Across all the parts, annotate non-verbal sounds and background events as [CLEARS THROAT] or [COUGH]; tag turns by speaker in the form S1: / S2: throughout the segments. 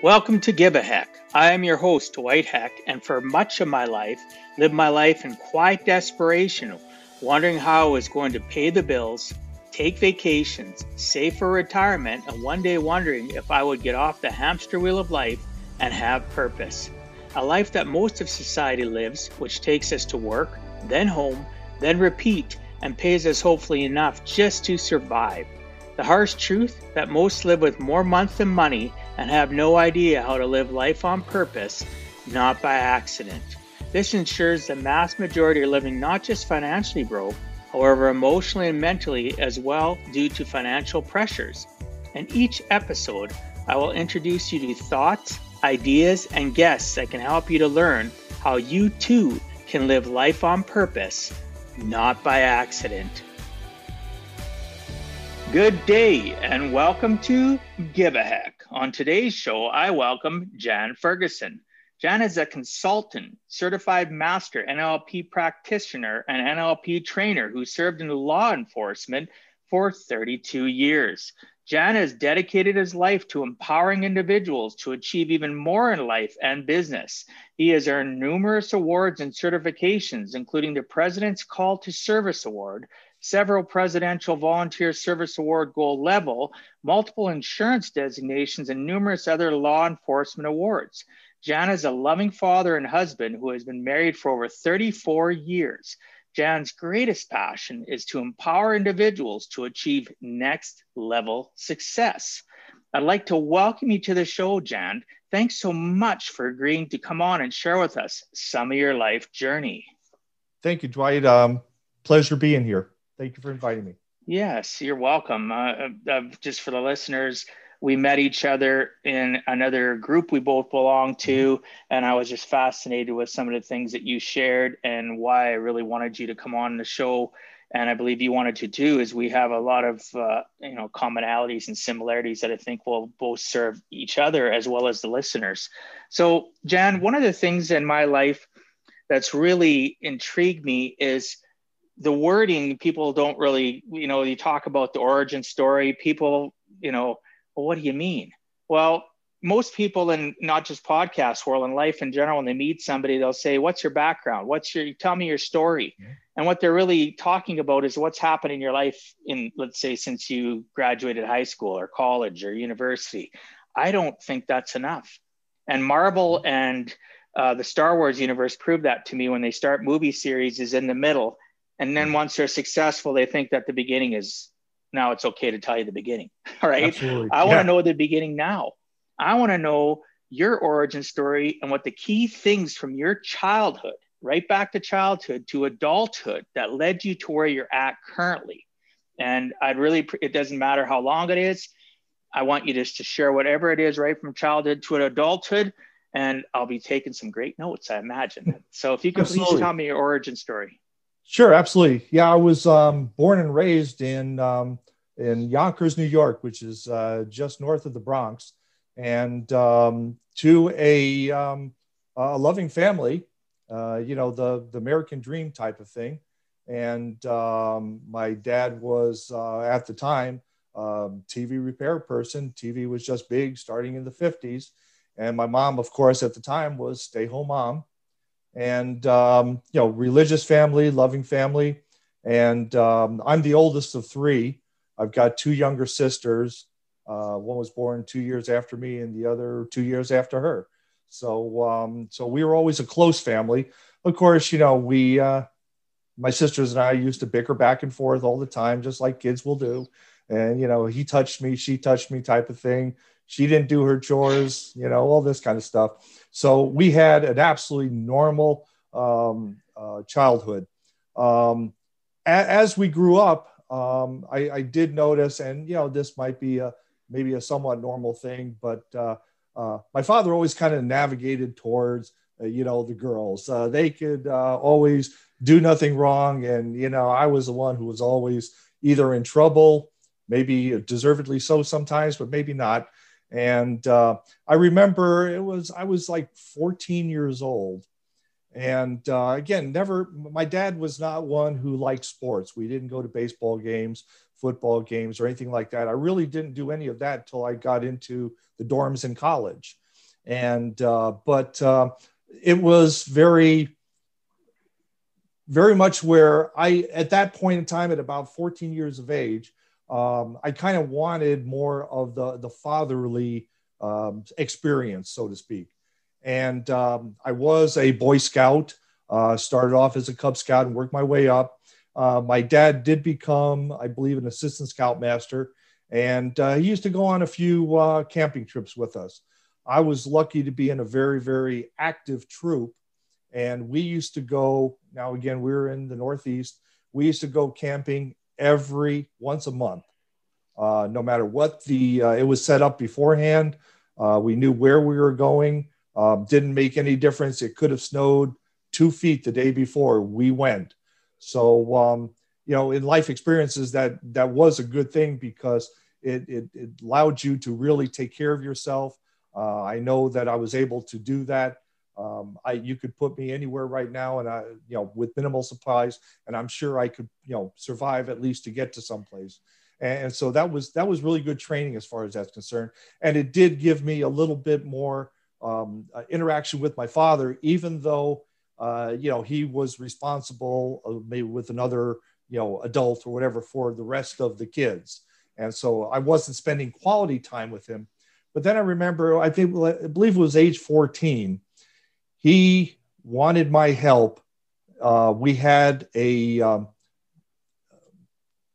S1: Welcome to Give a Heck. I am your host, Dwight Heck, and for much of my life, lived my life in quiet desperation, wondering how I was going to pay the bills, take vacations, save for retirement, and one day wondering if I would get off the hamster wheel of life and have purpose. A life that most of society lives, which takes us to work, then home, then repeat, and pays us hopefully enough just to survive. The harsh truth that most live with more month than money and have no idea how to live life on purpose, not by accident. This ensures the mass majority are living not just financially broke, however, emotionally and mentally as well due to financial pressures. In each episode, I will introduce you to thoughts, ideas, and guests that can help you to learn how you too can live life on purpose, not by accident. Good day and welcome to Give a Heck. On today's show, I welcome Jan Ferguson. Jan is a consultant, certified master NLP practitioner, and NLP trainer who served in law enforcement for 32 years. Jan has dedicated his life to empowering individuals to achieve even more in life and business. He has earned numerous awards and certifications, including the President's Call to Service Award, several Presidential Volunteer Service Award Gold level, multiple insurance designations, and numerous other law enforcement awards. Jan is a loving father and husband who has been married for over 34 years. Jan's greatest passion is to empower individuals to achieve next level success. I'd like to welcome you to the show, Jan. Thanks so much for agreeing to come on and share with us some of your life journey.
S2: Thank you, Dwight. Um, pleasure being here. Thank you for inviting me.
S1: Yes, you're welcome. Uh, uh, uh, just for the listeners, we met each other in another group we both belong to, mm-hmm. and I was just fascinated with some of the things that you shared and why I really wanted you to come on the show. And I believe you wanted to too, is we have a lot of uh, you know commonalities and similarities that I think will both serve each other as well as the listeners. So, Jan, one of the things in my life that's really intrigued me is the wording people don't really you know you talk about the origin story people you know well what do you mean? Well most people in not just podcast world and life in general when they meet somebody they'll say what's your background? What's your tell me your story. And what they're really talking about is what's happened in your life in let's say since you graduated high school or college or university. I don't think that's enough. And marvel mm-hmm. and uh, the star wars universe proved that to me when they start movie series is in the middle and then hmm. once they're successful, they think that the beginning is now it's okay to tell you the beginning. All [LAUGHS] right. Absolutely. I want to know the beginning now. I want to know your origin story and what the key things from your childhood, right back to childhood to adulthood, that led you to where you're at currently. And I'd really, it doesn't matter how long it is. I want you just to share whatever it is, right from childhood to adulthood. And I'll be taking some great notes, I imagine. So if you could Absolutely. please tell me your origin story.
S2: Sure, absolutely. Yeah, I was um, born and raised in um, in Yonkers, New York, which is uh, just north of the Bronx, and um, to a, um, a loving family. Uh, you know, the the American dream type of thing. And um, my dad was uh, at the time um, TV repair person. TV was just big, starting in the '50s. And my mom, of course, at the time was stay home mom and um, you know religious family loving family. And um, i'm the oldest of three. I've got two younger sisters. Uh, one was born two years after me and the other two years after her. So um, so we were always a close family. Of course you know we uh, my sisters and i used to bicker back and forth all the time just like kids will do. And you know he touched me she touched me type of thing she didn't do her chores you know all this kind of stuff. So we had an absolutely normal um, uh, childhood. Um, a- as we grew up um, I, I, did notice and you know this might be a maybe a somewhat normal thing but uh, uh, my father always kind of navigated towards uh, you know the girls. Uh, they could uh, always do nothing wrong and you know i was the one who was always either in trouble maybe deservedly so sometimes, but maybe not. And uh, I remember it was, I was like 14 years old. And uh, again, never, my dad was not one who liked sports. We didn't go to baseball games, football games, or anything like that. I really didn't do any of that until I got into the dorms in college. And, uh, but uh, it was very, very much where I, at that point in time, at about 14 years of age, um, I kind of wanted more of the, the fatherly um, experience, so to speak. And um, I was a Boy Scout, uh, started off as a Cub Scout and worked my way up. Uh, my dad did become, I believe, an assistant scoutmaster, and uh, he used to go on a few uh, camping trips with us. I was lucky to be in a very, very active troop, and we used to go. Now, again, we were in the Northeast. We used to go camping every once a month, uh, no matter what the. Uh, it was set up beforehand. we knew where we were going. Um, didn't make any difference. It could have snowed two feet the day before we went. So, um, you know, in life experiences, that that was a good thing because it, it, it allowed you to really take care of yourself. Uh, I know that I was able to do that. Um, I, you could put me anywhere right now, and I, you know, with minimal supplies, and I'm sure I could, you know, survive at least to get to someplace. And so that was that was really good training as far as that's concerned, and it did give me a little bit more um, uh, interaction with my father, even though uh, you know he was responsible, uh, maybe with another you know adult or whatever for the rest of the kids, and so I wasn't spending quality time with him. But then I remember, I think I believe it was age 14, he wanted my help. Uh, we had a um,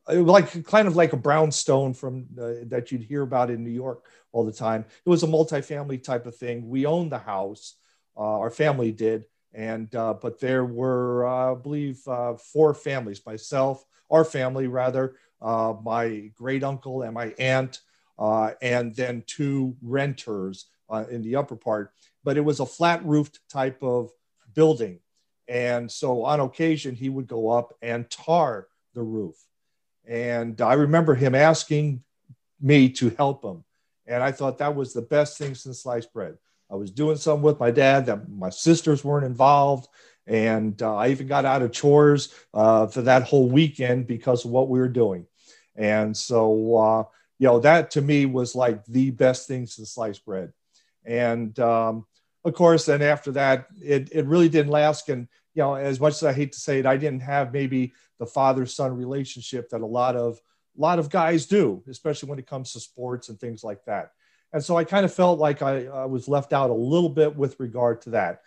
S2: like kind of like a brownstone from uh, that you'd hear about in New York all the time. It was a multifamily type of thing. We owned the house, uh, our family did, and uh, but there were, uh, I believe, uh, four families. Myself, our family rather, uh, my great uncle and my aunt, and then two renters in the upper part. But it was a flat roofed type of building, and so on occasion he would go up and tar the roof and I remember him asking me to help him. And I thought that was the best thing since sliced bread. I was doing something with my dad that my sisters weren't involved. And uh, I even got out of chores uh, for that whole weekend because of what we were doing. And so, uh, you know, that to me was like the best thing since sliced bread. And um, of course, then after that, it, it really didn't last. And, you know, as much as I hate to say it, I didn't have maybe the father son relationship that a lot of a lot of guys do, especially when it comes to sports and things like that. And so I kind of felt like I, I was left out a little bit with regard to that.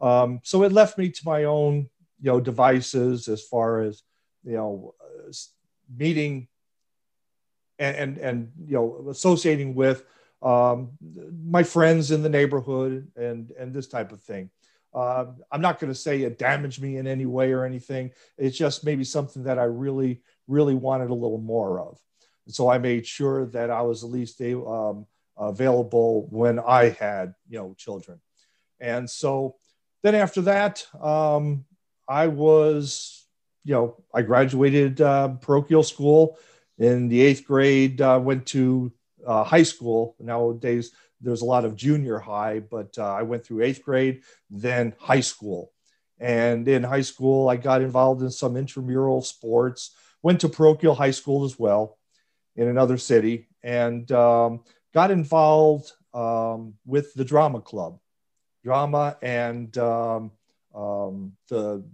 S2: Um, so it left me to my own, you know, devices as far as, you know, meeting and, and, and, you know, associating with um, my friends in the neighborhood and, and this type of thing. Uh, I'm not going to say it damaged me in any way or anything. It's just maybe something that I really, really wanted a little more of. And so I made sure that I was at least um, available when I had, you know, children. And so then after that, um, I was, you know, I graduated uh, parochial school in the eighth grade. Uh, went to uh, high school. Nowadays, there's a lot of junior high, but uh, I went through eighth grade, then high school. And in high school, I got involved in some intramural sports, went to parochial high school as well in another city, and um, got involved um, with the drama club, drama and um, um the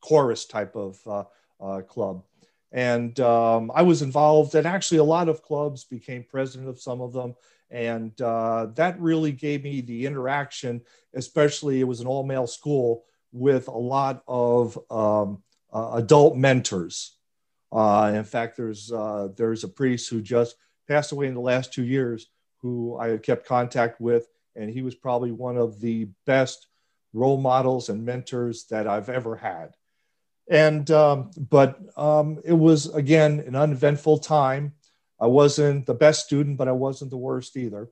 S2: chorus type of uh, uh, club. And um, I was involved, and actually, a lot of clubs became president of some of them and uh, that really gave me the interaction, especially it was an all male school with a lot of um, uh, adult mentors. Uh, in fact, there's, uh, there's a priest who just passed away in the last two years who I had kept contact with, and he was probably one of the best role models and mentors that I've ever had. And, um, but um, it was, again, an uneventful time. I wasn't the best student, but I wasn't the worst either.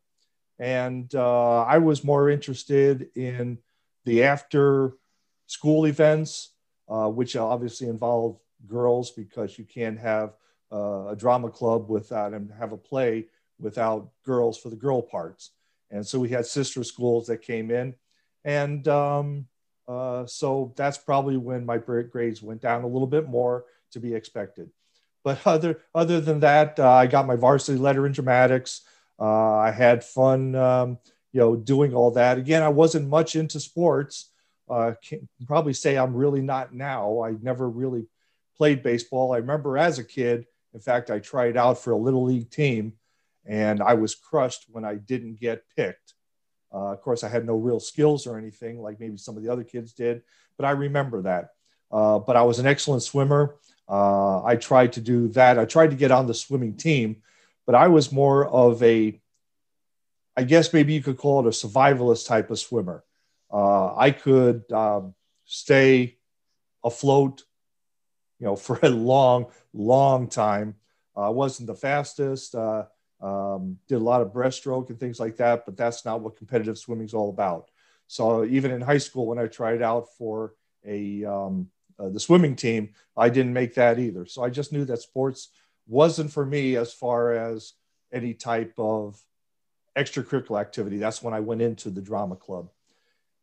S2: And uh, I was more interested in the after school events, uh, which obviously involve girls because you can't have uh, a drama club without and have a play without girls for the girl parts. And so we had sister schools that came in. And um, uh, so that's probably when my grades went down a little bit more to be expected. But [LAUGHS] other other than that, uh, I got my varsity letter in dramatics. Uh, I had fun, um, you know, doing all that. Again, I wasn't much into sports. Uh, can probably say I'm really not now. I never really played baseball. I remember as a kid, in fact, I tried out for a little league team and I was crushed when I didn't get picked. Uh, of course, I had no real skills or anything like maybe some of the other kids did, but I remember that. Uh, but I was an excellent swimmer. Uh, I tried to do that. I tried to get on the swimming team, but I was more of a, I guess maybe you could call it a survivalist type of swimmer. Uh, I could um, stay afloat, you know, [LAUGHS] for a long, long time. I wasn't the fastest. Um, did a lot of breaststroke and things like that, but that's not what competitive swimming is all about. So even in high school, when I tried out for a um, uh, the swimming team, I didn't make that either. So I just knew that sports wasn't for me as far as any type of extracurricular activity. That's when I went into the drama club.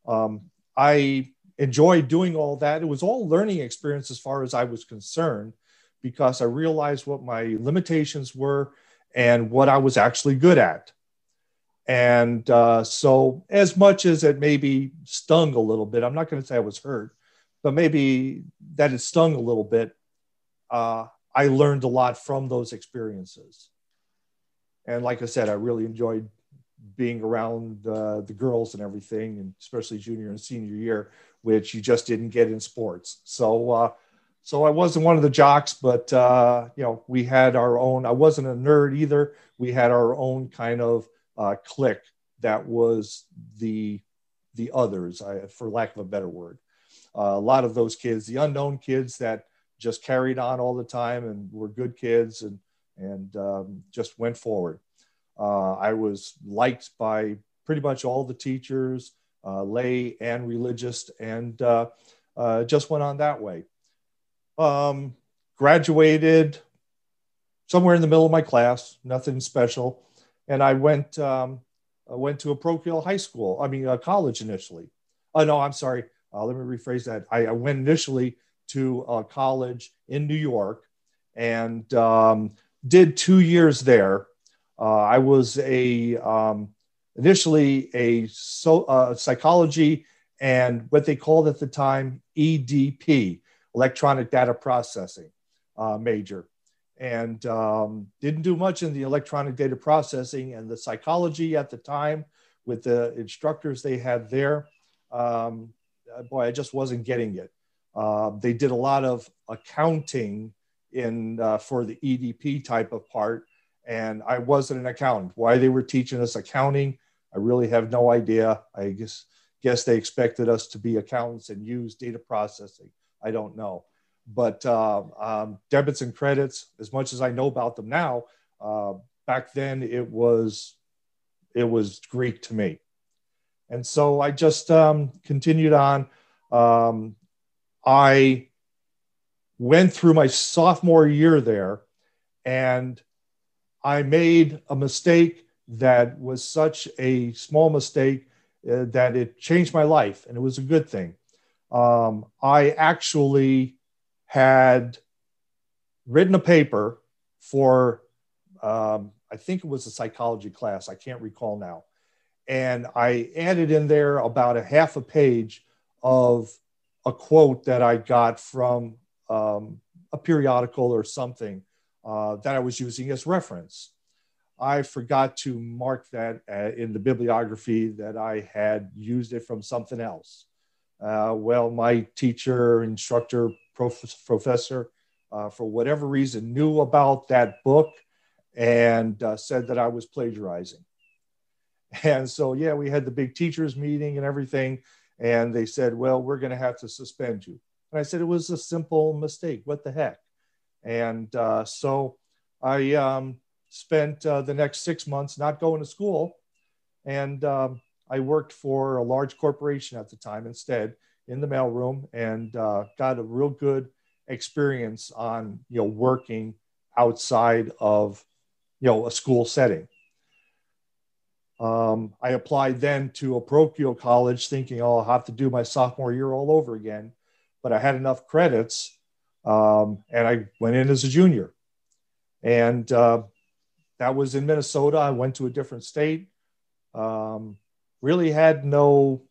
S2: Um, I enjoyed doing all that. It was all learning experience as far as I was concerned, because I realized what my limitations were and what I was actually good at. And uh, so, as much as it maybe stung a little bit, I'm not going to say I was hurt, but maybe that it stung a little bit. Uh, I learned a lot from those experiences. And like I said, I really enjoyed being around uh, the girls and everything, and especially junior and senior year, which you just didn't get in sports. So, uh, so I wasn't one of the jocks, but uh, you know, we had our own. I wasn't a nerd either. We had our own kind of uh, clique that was the the others, I, for lack of a better word. Uh, a lot of those kids, the unknown kids that just carried on all the time and were good kids and and um, just went forward. Uh, I was liked by pretty much all the teachers, uh, lay and religious, and uh, uh, just went on that way. Um, graduated somewhere in the middle of my class, nothing special, and I went um, I went to a parochial high school. I mean, a college initially. Oh no, I'm sorry. Uh, let me rephrase that. I, I went initially to a college in New York and um, did two years there uh, I was a um, initially a so, uh, psychology and what they called at the time EDP, electronic data processing uh, major, and um, didn't do much in the electronic data processing and the psychology at the time with the instructors they had there. Um, boy, I just wasn't getting it. Uh, they did a lot of accounting in uh, for the EDP type of part and I wasn't an accountant. Why they were teaching us accounting, I really have no idea. I guess guess they expected us to be accountants and use data processing. I don't know, but uh, um, debits and credits, as much as I know about them now, uh, back then it was it was Greek to me, and so I just um, continued on. Um, I went through my sophomore year there, and I made a mistake that was such a small mistake uh, that it changed my life, and it was a good thing. Um, I actually had written a paper for, um, I think it was a psychology class, I can't recall now. And I added in there about a half a page of a quote that I got from um, a periodical or something uh, that I was using as reference. I forgot to mark that uh, in the bibliography that I had used it from something else. Uh, well, my teacher, instructor, prof- professor, uh, for whatever reason, knew about that book and uh, said that I was plagiarizing. [LAUGHS] And so, yeah, we had the big teachers meeting and everything. And they said, well, we're going to have to suspend you. And I said, it was a simple mistake. What the heck? And uh, so I um, spent uh, the next six months not going to school. And um, I worked for a large corporation at the time instead in the mailroom and uh, got a real good experience on, you know, working outside of, you know, a school setting. Um, I applied then to a parochial college thinking, oh, I'll have to do my sophomore year all over again. But I had enough credits um, and I went in as a junior. And uh, that was in Minnesota. I went to a different state. Um, really had no,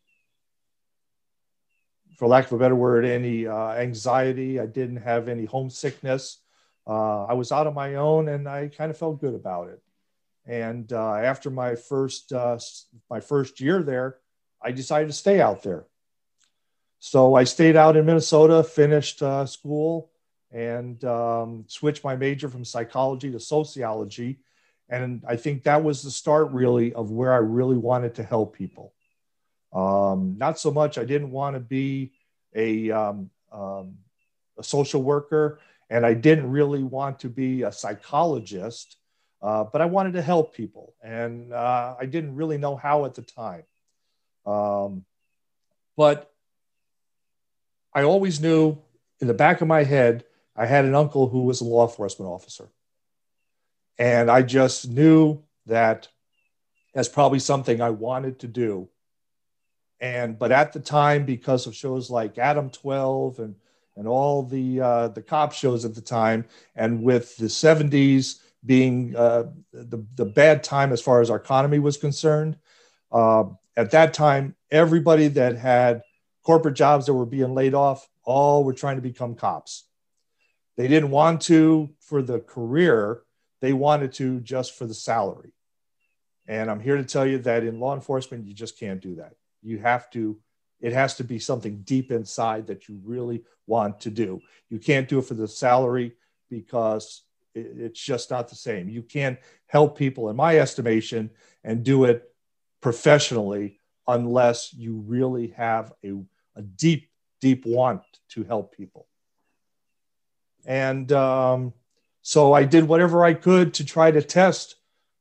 S2: for lack of a better word, any uh, anxiety. I didn't have any homesickness. Uh, I was out on my own, and I kind of felt good about it. And uh, after my first uh, my first year there, I decided to stay out there. So I stayed out in Minnesota, finished uh, school, and um, switched my major from psychology to sociology. And I think that was the start, really, of where I really wanted to help people. Um, not so much, I didn't want to be a, um, um a social worker, and I didn't really want to be a psychologist, uh, but I wanted to help people. And uh, I didn't really know how at the time. Um, but I always knew in the back of my head, I had an uncle who was a law enforcement officer. And I just knew that that's probably something I wanted to do. And but at the time, because of shows like Adam 12 and and all the uh, the cop shows at the time, and with the 70s being uh, the, the bad time as far as our economy was concerned, uh, at that time, everybody that had corporate jobs that were being laid off, all were trying to become cops. They didn't want to for the career, they wanted to just for the salary. And I'm here to tell you that in law enforcement, you just can't do that. You have to, it has to be something deep inside that you really want to do. You can't do it for the salary because it's just not the same. You can't help people, in my estimation, and do it professionally unless you really have a, a deep, deep want to help people. And um, so I did whatever I could to try to test.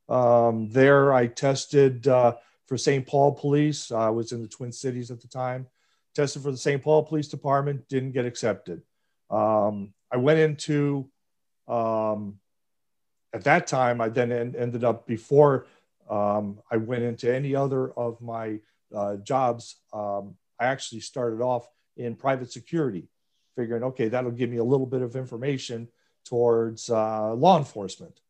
S2: Um, there, I tested uh, for St. Paul Police. I was in the Twin Cities at the time. Tested for the St. Paul Police Department, didn't get accepted. Um, I went into, um, at that time, I then en- ended up before um, I went into any other of my uh, jobs. Um, I actually started off in private security figuring, okay, that'll give me a little bit of information towards uh, law enforcement.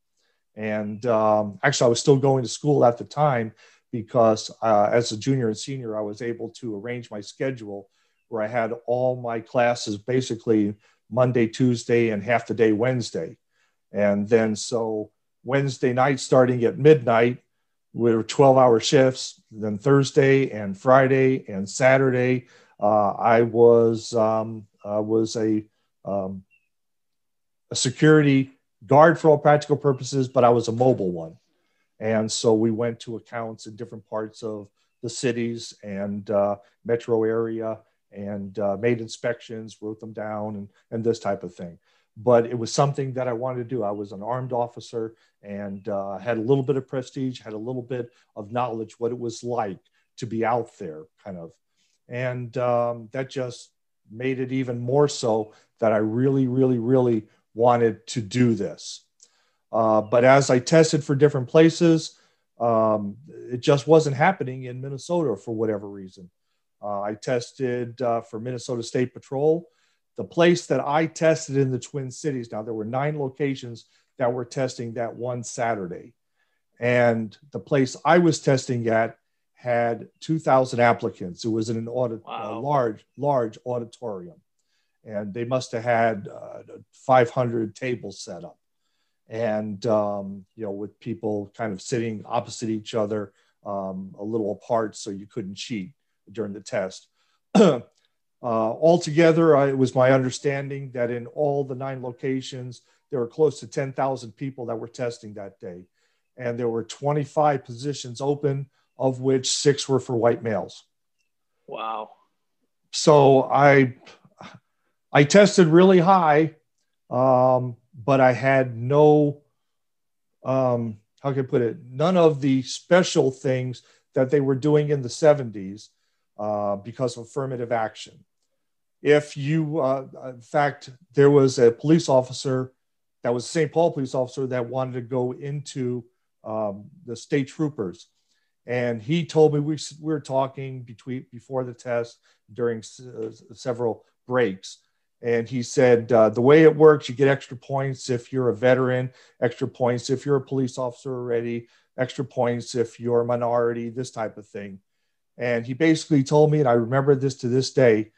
S2: And um, actually, I was still going to school at the time because uh, as a junior and senior, I was able to arrange my schedule where I had all my classes basically Monday, Tuesday, and half the day Wednesday. And then so Wednesday night starting at midnight we were 12 hour shifts. Then Thursday and Friday and Saturday, uh, I was um, uh, was a, um, a security guard for all practical purposes, but I was a mobile one. And so we went to accounts in different parts of the cities and uh, metro area and uh, made inspections, wrote them down, and, and this type of thing. But it was something that I wanted to do. I was an armed officer and uh, had a little bit of prestige, had a little bit of knowledge what it was like to be out there, kind of. And um, that just made it even more so that I really, really, really wanted to do this. Uh, but as I tested for different places, um, it just wasn't happening in Minnesota for whatever reason. Uh, I tested uh, for Minnesota State Patrol. The place that I tested in the Twin Cities, now there were nine locations that were testing that one Saturday. And the place I was testing at had 2,000 applicants. It was in an audit, wow. a large, large auditorium. And they must have had uh, 500 tables set up. And, um, you know, with people kind of sitting opposite each other, um, a little apart so you couldn't cheat during the test. [CLEARS THROAT] uh, altogether, I, it was my understanding that in all the nine locations, there were close to 10,000 people that were testing that day. And there were 25 positions open of which six were for white males.
S1: Wow.
S2: So I I tested really high, um, but I had no um, how can I put it? None of the special things that they were doing in the 70s uh, because of affirmative action. If you, uh, in fact, there was a police officer that was a St. Paul police officer that wanted to go into um, the state troopers and he told me we, we were talking between before the test during uh, several breaks and he said uh, the way it works you get extra points if you're a veteran extra points if you're a police officer already extra points if you're a minority this type of thing And he basically told me, and I remember this to this day,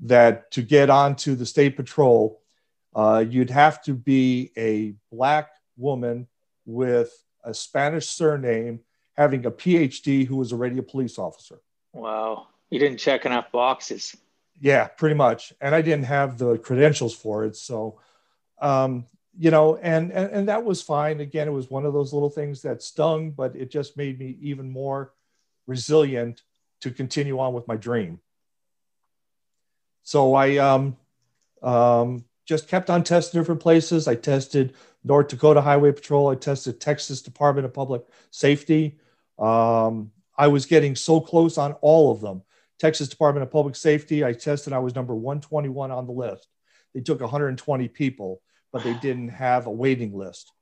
S2: that to get onto the state patrol, uh, you'd have to be a black woman with a Spanish surname, having a PhD who was already a police officer.
S1: Wow. You didn't check enough boxes.
S2: Yeah, pretty much. And I didn't have the credentials for it. So, um, you know, and, and, and that was fine. Again, it was one of those little things that stung, but it just made me even more resilient to continue on with my dream. So I um, um, just kept on testing different places. I tested North Dakota Highway Patrol. I tested Texas Department of Public Safety. Um, I was getting so close on all of them. Texas Department of Public Safety, I tested, I was number 121 on the list. They took 120 people, but they didn't have a waiting list.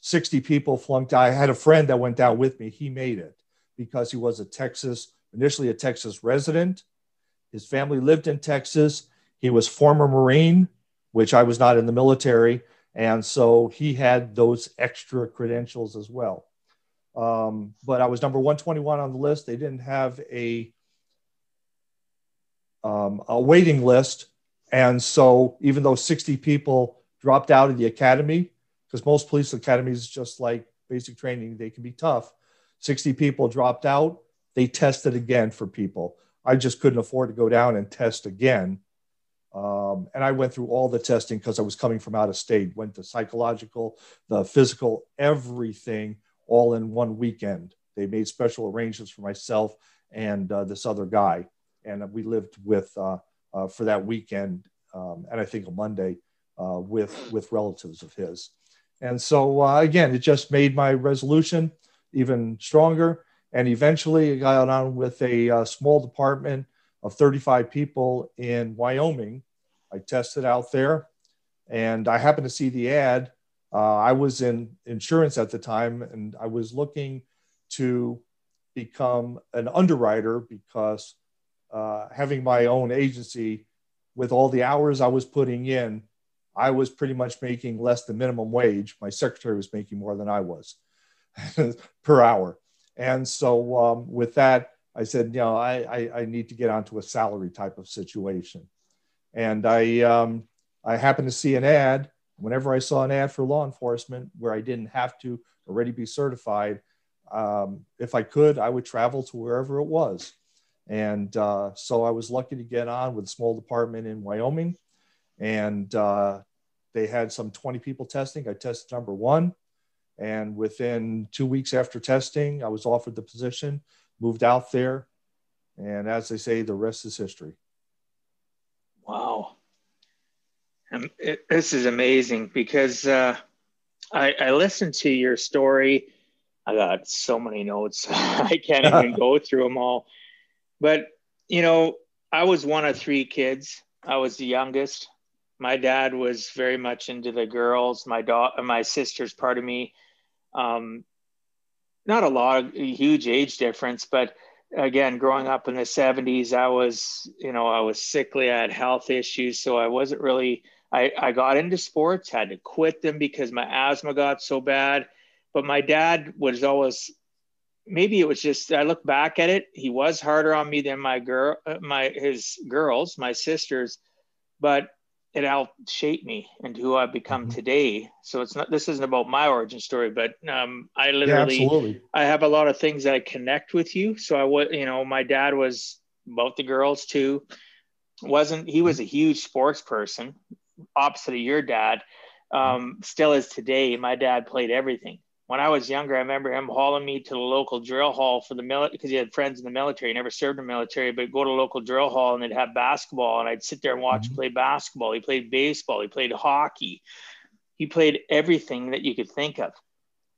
S2: 60 people flunked. I had a friend that went down with me. He made it because he was a Texas, initially a Texas resident. His family lived in Texas. He was former Marine, which I was not in the military. And so he had those extra credentials as well. Um, but I was number 121 on the list. They didn't have a, um, a waiting list. And so even though 60 people dropped out of the academy, because most police academies, just like basic training, they can be tough. 60 people dropped out. They tested again for people. I just couldn't afford to go down and test again. Um, and I went through all the testing because I was coming from out of state, went to psychological, the physical, everything all in one weekend. They made special arrangements for myself and uh, this other guy. And we lived with, uh, uh, for that weekend, um, and I think a Monday, uh, with, with relatives of his. And so, again, it just made my resolution even stronger. And eventually, I got on with a small department of 35 people in Wyoming. I tested out there, and I happened to see the ad. Uh, I was in insurance at the time, and I was looking to become an underwriter because uh, having my own agency with all the hours I was putting in, I was pretty much making less than minimum wage. My secretary was making more than I was [LAUGHS] per hour. And so um, with that, I said, you know, I, I, I, need to get onto a salary type of situation. And I, um, I happened to see an ad. Whenever I saw an ad for law enforcement where I didn't have to already be certified, um, if I could, I would travel to wherever it was. And uh, so I was lucky to get on with a small department in Wyoming. And uh, they had some 20 people testing. I tested number one. And within two weeks after testing, I was offered the position, moved out there. And as they say, the rest is history.
S1: Wow. Um, it, this is amazing because uh, I, I listened to your story. I got so many notes. [LAUGHS] I can't even [LAUGHS] go through them all. But, you know, I was one of three kids. I was the youngest. My dad was very much into the girls. My daughter, my sister's part of me um, not a lot of a huge age difference, but again, growing up in the 70s, I was, you know, I was sickly, I had health issues. So I wasn't really, I, I got into sports, had to quit them because my asthma got so bad. But my dad was always, maybe it was just, I look back at it, he was harder on me than my girl, my, his girls, my sisters. But it helped shape me into who I've become mm-hmm. today. So it's not this isn't about my origin story, but um, I literally yeah, I have a lot of things that I connect with you. So I was you know my dad was both the girls too. wasn't He was a huge sports person, opposite of your dad. Um, still is today. My dad played everything when I was younger, I remember him hauling me to the local drill hall for the military because he had friends in the military. He never served in the military, but go to local drill hall and they'd have basketball, and I'd sit there and watch mm-hmm. him play basketball. He played baseball. He played hockey. He played everything that you could think of.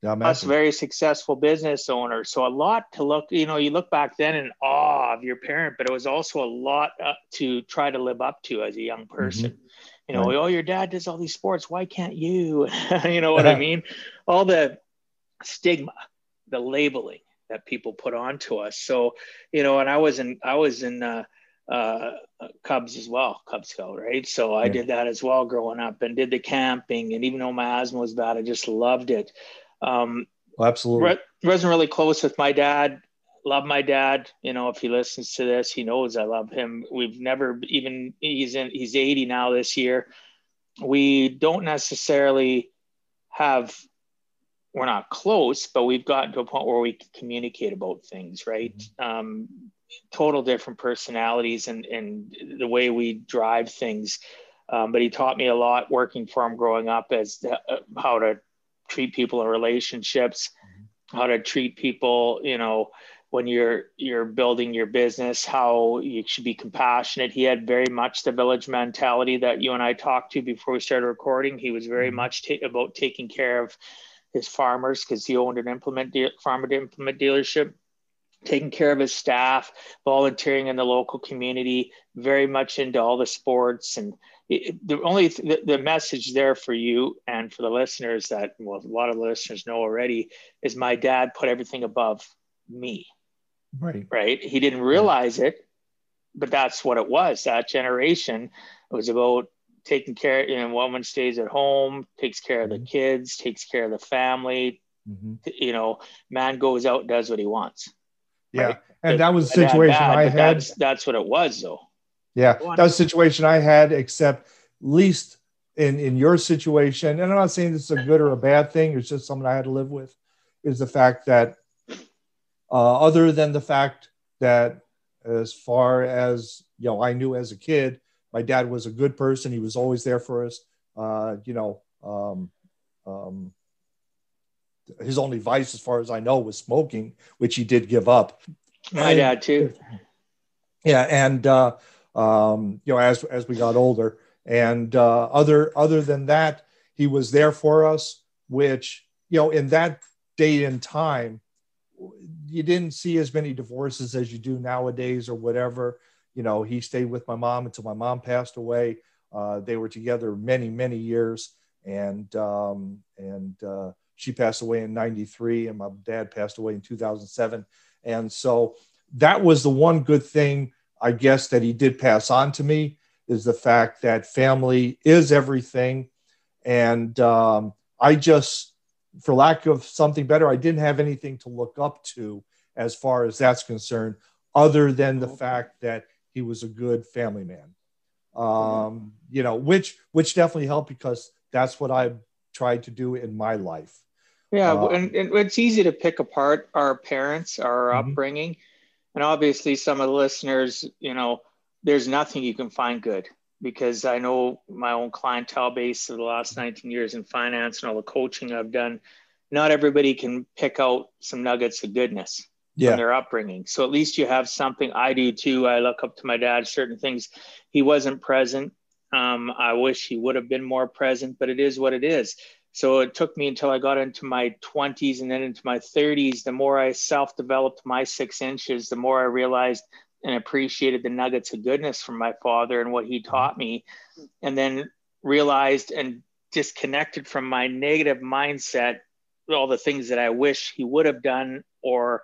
S1: Yeah, Plus, very successful business owner. So a lot to look. You know, you look back then in awe of your parent, but it was also a lot uh, to try to live up to as a young person. Mm-hmm you know, right. oh, your dad does all these sports. Why can't you? [LAUGHS] you know what I [LAUGHS] mean? All the stigma, the labeling that people put onto us. So, you know, and I was in, I was in, uh, uh, Cubs as well, Cub Scout, right? So I did that as well growing up and did the camping. And even though my asthma was bad, I just loved it. Um,
S2: well, absolutely.
S1: wasn't really close with my dad love my dad. You know, if he listens to this, he knows I love him. We've never even he's in he's 80 now this year. We don't necessarily have we're not close, but we've gotten to a point where we can communicate about things, right? Mm-hmm. Um, total different personalities and and the way we drive things. Um, but he taught me a lot working for him growing up as to, uh, how to treat people in relationships, mm-hmm. how to treat people, you know, when you're you're building your business how you should be compassionate he had very much the village mentality that you and i talked to before we started recording he was very mm-hmm. much ta- about taking care of his farmers because he owned an implement de- farmer to implement dealership taking care of his staff volunteering in the local community very much into all the sports and it, the only th- the, message there for you and for the listeners that well a lot of the listeners know already is my dad put everything above me
S2: Right.
S1: Right. He didn't realize it, but that's what it was. That generation it was about taking care, you know, woman stays at home, takes care of the mm-hmm. kids, takes care of the family. Mm-hmm. You know, man goes out, does what he wants.
S2: Yeah. Right? And that was the situation bad, I had.
S1: That's, that's what it was, though.
S2: Yeah. That was the situation I had, except least in, in your situation. And I'm not saying this is a good or a bad thing. It's just something I had to live with is the fact that uh, other than the fact that as far as you know i knew as a kid my dad was a good person. He was always there for us. Uh, you know um, um, his only vice as far as i know was smoking which he did give up.
S1: My dad too.
S2: Yeah and uh, um, you know as as we got older. And uh, other other than that he was there for us which you know in that day and time you didn't see as many divorces as you do nowadays or whatever. You know, he stayed with my mom until my mom passed away. Uh, they were together many, many years, and um, and uh, she passed away in '93, and my dad passed away in 2007. And so that was the one good thing, I guess, that he did pass on to me is the fact that family is everything, and um, I just for lack of something better, I didn't have anything to look up to as far as that's concerned, other than the fact that he was a good family man. Um, you know, which which definitely helped because that's what I tried to do in my life.
S1: Yeah, um, and, and, it's easy to pick apart our parents, our mm-hmm. upbringing, and obviously some of the listeners, you know, there's nothing you can find good because I know my own clientele base of the last 19 years in finance and all the coaching I've done. Not everybody can pick out some nuggets of goodness yeah. from their upbringing. So at least you have something. I do too. I look up to my dad, certain things. He wasn't present. Um, I wish he would have been more present, but it is what it is. So it took me until I got into my 20s and then into my 30s. The more I self developed my six inches, the more I realized and appreciated the nuggets of goodness from my father and what he mm-hmm. taught me and then realized and disconnected from my negative mindset all the things that i wish he would have done or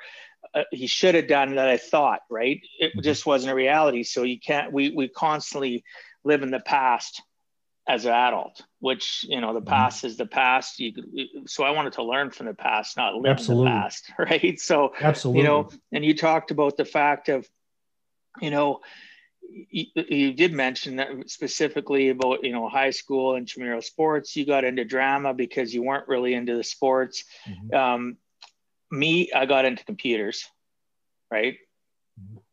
S1: uh, he should have done that i thought right it mm-hmm. just wasn't a reality so you can't we we constantly live in the past as an adult which you know the mm-hmm. past is the past you so i wanted to learn from the past not live absolutely. in the past [LAUGHS] right so
S2: absolutely
S1: you know and you talked about the fact of you know, you, you, did mention that specifically about you know high school and intramural sports. You got into drama because you weren't really into the sports. Mm-hmm. Um, me, I got into computers, right?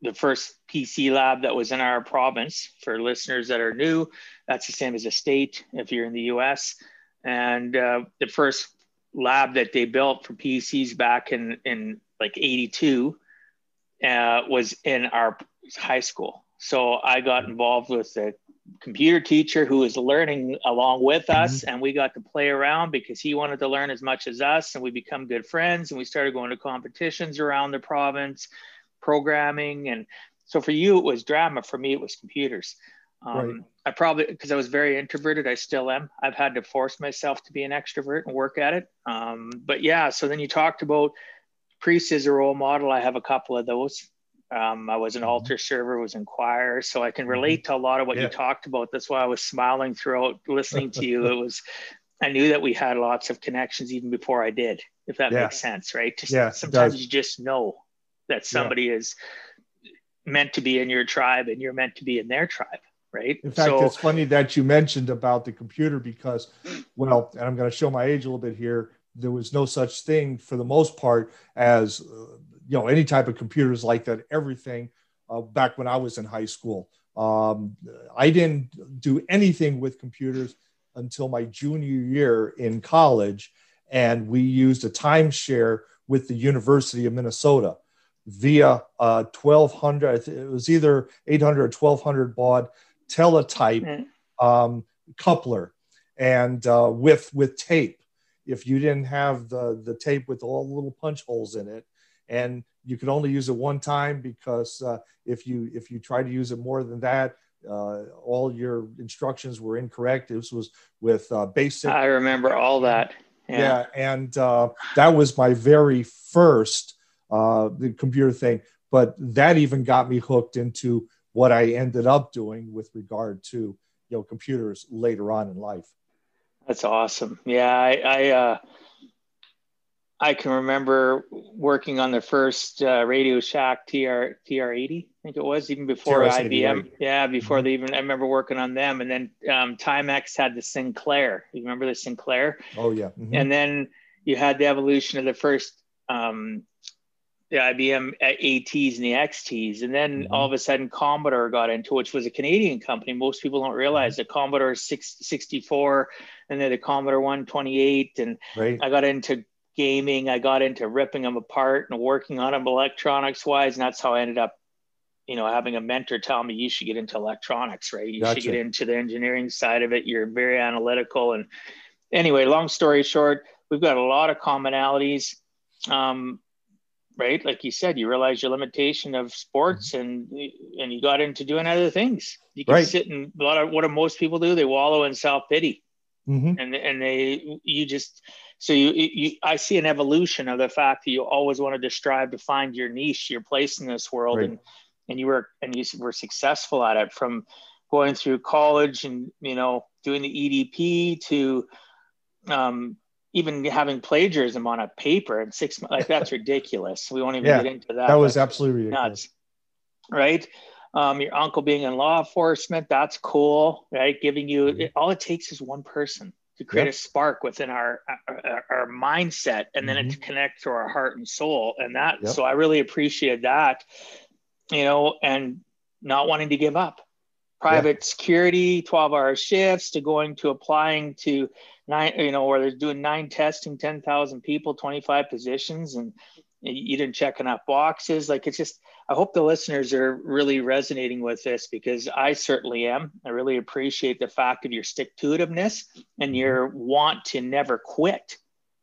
S1: The first PC lab that was in our province. For listeners that are new, that's the same as a state if you're in the U.S. And uh, the first lab that they built for PCs back in in like '82 uh, was in our high school. So I got involved with a computer teacher who was learning along with us, mm-hmm. and we got to play around because he wanted to learn as much as us, and we become good friends. And we started going to competitions around the province, programming, and so for you it was drama. For me it was computers. Um, right. I probably because I was very introverted. I still am. I've had to force myself to be an extrovert and work at it. Um, but yeah, so then you talked about priest as a role model. I have a couple of those. Um, I was an mm-hmm. altar server, was in choir, so I can mm-hmm. relate to a lot of what yeah. you talked about. That's why I was smiling throughout listening to you. [LAUGHS] It was, I knew that we had lots of connections even before I did, if that yeah. makes sense, right? Just
S2: yeah,
S1: sometimes you just know. that somebody yeah. is meant to be in your tribe and you're meant to be in their tribe right
S2: in fact so, it's funny that you mentioned about the computer because well and i'm going to show my age a little bit here there was no such thing for the most part as uh, you know any type of computers like that everything uh, back when i was in high school um, i didn't do anything with computers until my junior year in college and we used a timeshare with the university of minnesota via uh, 1200 it was either 800 or 1200 baud teletype mm-hmm. um, coupler and uh, with with tape if you didn't have the the tape with all the little punch holes in it and you could only use it one time because uh, if you if you try to use it more than that uh, all your instructions were incorrect. This was with uh, basic
S1: i remember all that.
S2: Yeah, yeah and uh, that was my very first uh, the computer thing. But that even got me hooked into what i ended up doing with regard to you know computers later on in life.
S1: That's awesome. Yeah, I I, uh, I can remember working on the first uh, Radio Shack TR TR80. I think it was even before TRS-80, IBM. Right? Yeah, before mm-hmm. they even. I remember working on them, and then um, Timex had the Sinclair. You remember the Sinclair?
S2: Oh yeah.
S1: Mm-hmm. And then you had the evolution of the first um, the IBM ATs and the XTs. And then mm-hmm. all of a sudden Commodore got into, which was a Canadian company. Most people don't realize mm-hmm. the Commodore 6, 64 and then the Commodore 128. And right. I got into gaming. I got into ripping them apart and working on them electronics wise. And that's how I ended up, you know, having a mentor tell me you should get into electronics, right? You gotcha. should get into the engineering side of it. You're very analytical. And anyway, long story short, we've got a lot of commonalities. Um, right? Like you said, you realize your limitation of sports mm-hmm. and and you got into doing other things. You can right. sit and a lot of what do most people do? They wallow in self pity, mm-hmm. and and they you just so you you I see an evolution of the fact that you always wanted to strive to find your niche, your place in this world, right. and and you were and you were successful at it from going through college and you know doing the EDP to um, even having plagiarism on a paper in six months, like that's [LAUGHS] ridiculous. We won't even yeah, get into that.
S2: That was absolutely ridiculous. Nuts,
S1: right? Um, your uncle being in law enforcement, that's cool, right? Giving you mm-hmm. all it takes is one person to create yep. a spark within our, our, our mindset and then mm-hmm. it to connect to our heart and soul. And that, yep. so I really appreciate that, you know, and not wanting to give up. Private security, 12 hour shifts to going to applying to nine, you know, where they're doing nine testing, 10,000 people, 25 positions, and you didn't check enough boxes. Like it's just, I hope the listeners are really resonating with this because I certainly am. I really appreciate the fact of your stick to itiveness and mm-hmm. your want to never quit.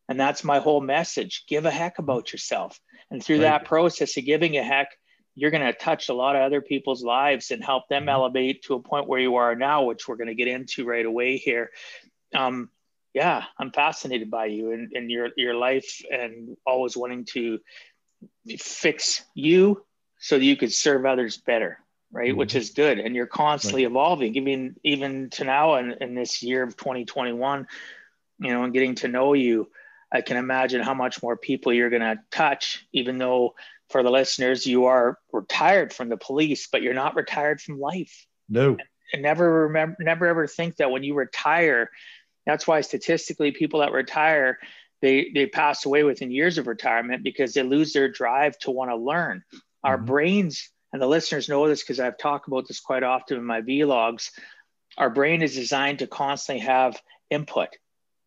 S1: And that's my whole message. Give a heck about yourself. And through right. that process of giving a heck, you're going to touch a lot of other people's lives and help them mm-hmm. elevate to a point where you are now, which we're going to get into right away here. Um, yeah, I'm fascinated by you and, and your your life and always wanting to fix you so that you could serve others better, right? Mm-hmm. Which is good. And you're constantly right. evolving, even even to now in, in this year of 2021, you know, and getting to know you. I can imagine how much more people you're gonna touch, even though for the listeners, you are retired from the police, but you're not retired from life.
S2: No.
S1: And never remember never ever think that when you retire that's why statistically, people that retire, they, they pass away within years of retirement because they lose their drive to want to learn. Mm-hmm. Our brains, and the listeners know this because I've talked about this quite often in my vlogs, our brain is designed to constantly have input.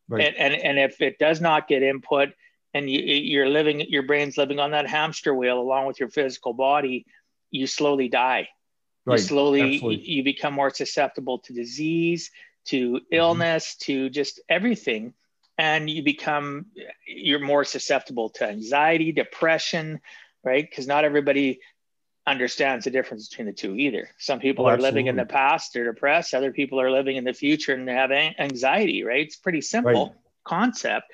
S1: Right. And, and, and if it does not get input and you, you're living, your brain's living on that hamster wheel along with your physical body, you slowly die. Right. You slowly, Absolutely. you become more susceptible to disease, to mm-hmm. illness to just everything. And you become you're more susceptible to anxiety depression right? Because not everybody understands the difference between the two either. Some people oh, are living in the past they're depressed. Other people are living in the future and they have anxiety right? It's pretty simple right. concept.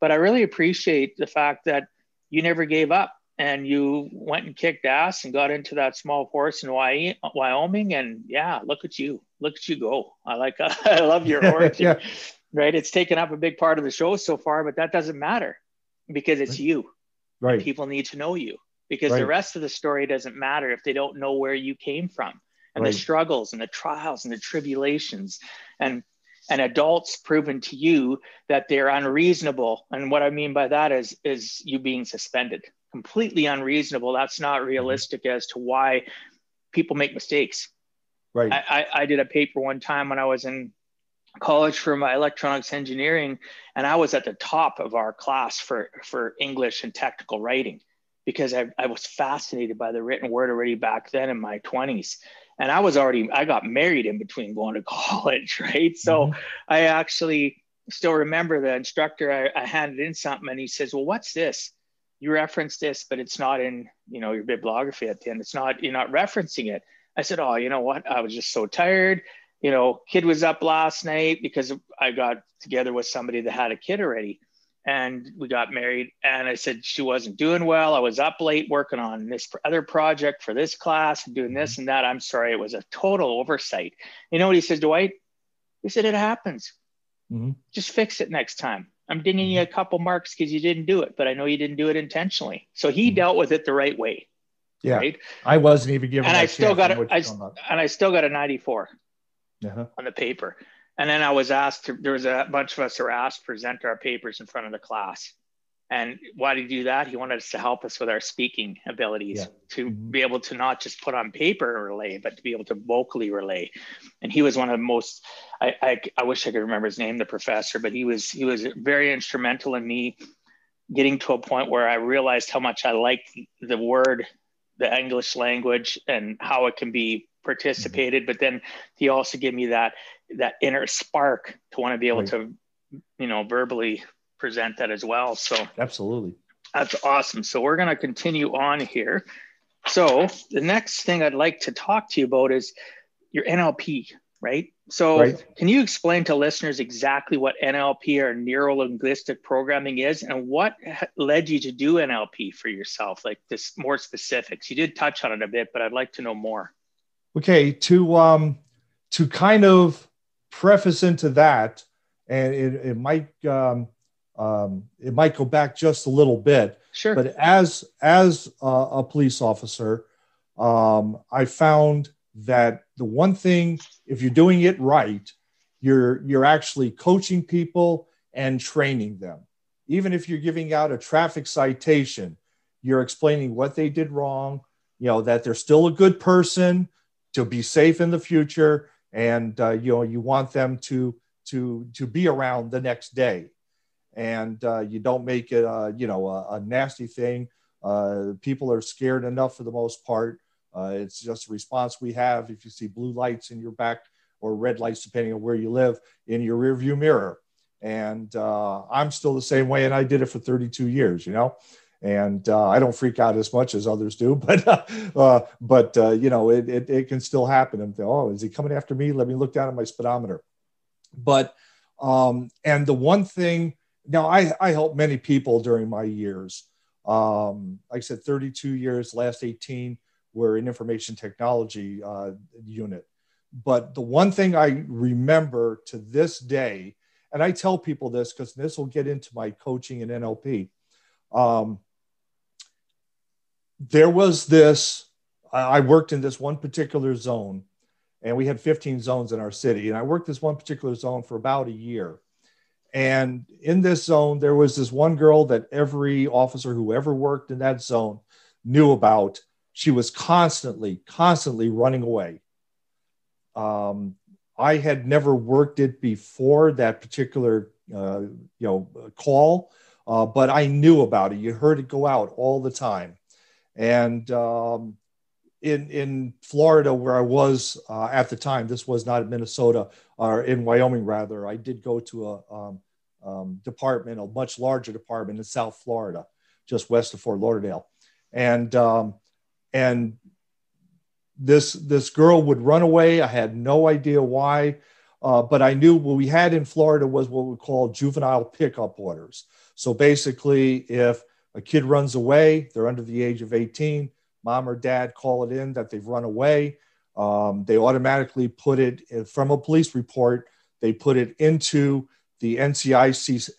S1: But i really appreciate the fact that you never gave up and you went and kicked ass and got into that small horse in Wyoming. And yeah, look at you, look at you go. I like, [LAUGHS] I love your origin, yeah. right? It's taken up a big part of the show so far, but that doesn't matter because it's you.
S2: Right.
S1: People need to know you. because right. the rest of the story doesn't matter if they don't know where you came from and right. the struggles and the trials and the tribulations and and adults proven to you that they're unreasonable and what i mean by that is is you being suspended completely unreasonable that's not mm-hmm. realistic mm-hmm. as to why people make mistakes
S2: right
S1: I, I, I did a paper one time when i was in college for my electronics engineering and i was at the top of our class for for english and technical writing because I, I was fascinated by the written word already back then in my 20s and i was already i got married in between going to [LAUGHS] college right so mm-hmm. i actually still remember the instructor I, I handed in something and he says well what's this you reference this but it's not in you know your bibliography at the end it's not you're not referencing it i said oh you know what i was just so tired you know, kid was up last night because I got together with somebody that had a kid already and we got married. And I said she wasn't doing well. I was up late working on this other project for this class and doing this mm-hmm. and that. I'm sorry, it was a total oversight. You know what he says, Dwight? He said, It happens. Mm-hmm. Just fix it next time. I'm dinging you mm-hmm. a couple marks because you didn't do it, but I know you didn't do it intentionally. So he mm-hmm. dealt with it the right way.
S2: Yeah. Right. I wasn't even given
S1: and I still got a, I, and I still got a 94 uh-huh. on the paper. And then I was asked to, there was a bunch of us were asked to present our papers in front of the class. And why did he do that? He wanted us to help us with our speaking abilities yeah. to mm-hmm. be able to not just put on paper and relay, but to be able to vocally relay. And he was one of the most, I, I, I wish I could remember his name, the professor, but he was, he was very instrumental in me getting to a point where I realized how much I liked the word, the English language and how it can be participated, mm-hmm. but then he also gave me that that inner spark to want to be able right. to, you know, verbally present that as well. So
S2: absolutely,
S1: that's awesome. So we're going to continue on here. So the next thing I'd like to talk to you about is your NLP, right? So right. can you explain to listeners exactly what NLP or neuro linguistic programming is and what led you to do NLP for yourself? Like this more specifics. You did touch on it a bit, but I'd like to know more.
S2: Okay, to um, to kind of preface into that, and it, it might um, um, it might go back just a little bit.
S1: Sure.
S2: But as as a, a police officer, um, I found that the one thing, if you're doing it right, you're you're actually coaching people and training them. Even if you're giving out a traffic citation, you're explaining what they did wrong. You know that they're still a good person to be safe in the future, and uh, you know you want them to to to be around the next day, and uh, you don't make it a, you know a, a nasty thing. Uh, people are scared enough for the most part. Uh, it's just a response we have if you see blue lights in your back or red lights, depending on where you live, in your rearview mirror. And uh, I'm still the same way, and I did it for 32 years. You know, and uh, I don't freak out as much as others do, [LAUGHS] but uh, but uh, you know it, it, it can still happen. And oh, is he coming after me? Let me look down at my speedometer. But um, and the one thing now I I helped many people during my years. Um, like I said, 32 years, last 18 were in information technology uh, unit. But the one thing I remember to this day, and I tell people this because this will get into my coaching and NLP. Um, there was this, I worked in this one particular zone, and we had 15 zones in our city. And I worked this one particular zone for about a year. And in this zone, there was this one girl that every officer who ever worked in that zone knew about. She was constantly, constantly running away. Um, I had never worked it before that particular, uh, you know, call, uh, but I knew about it. You heard it go out all the time. And um, in in Florida, where I was uh, at the time, this was not in Minnesota or in Wyoming, rather. I did go to a um, um, department, a much larger department in South Florida, just west of Fort Lauderdale, and um, and this this girl would run away. I had no idea why. Uh, but I knew what we had in Florida was what we call juvenile pickup orders. So basically, if a kid runs away, they're under the age of 18, mom or dad call it in that they've run away. Um, they automatically put it from a police report, they put it into the NCIC,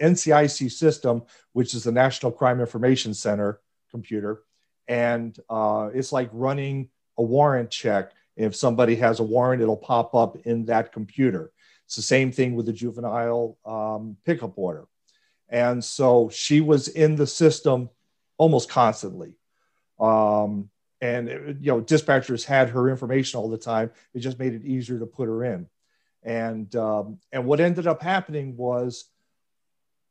S2: NCIC system, which is the National Crime Information Center computer. and uh, it's like running a warrant check. If somebody has a warrant, it'll pop up in that computer. It's the same thing with the juvenile um, pickup order. And so she was in the system almost constantly. Um, and it, you know, dispatchers had her information all the time. It just made it easier to put her in. And um, and what ended up happening was,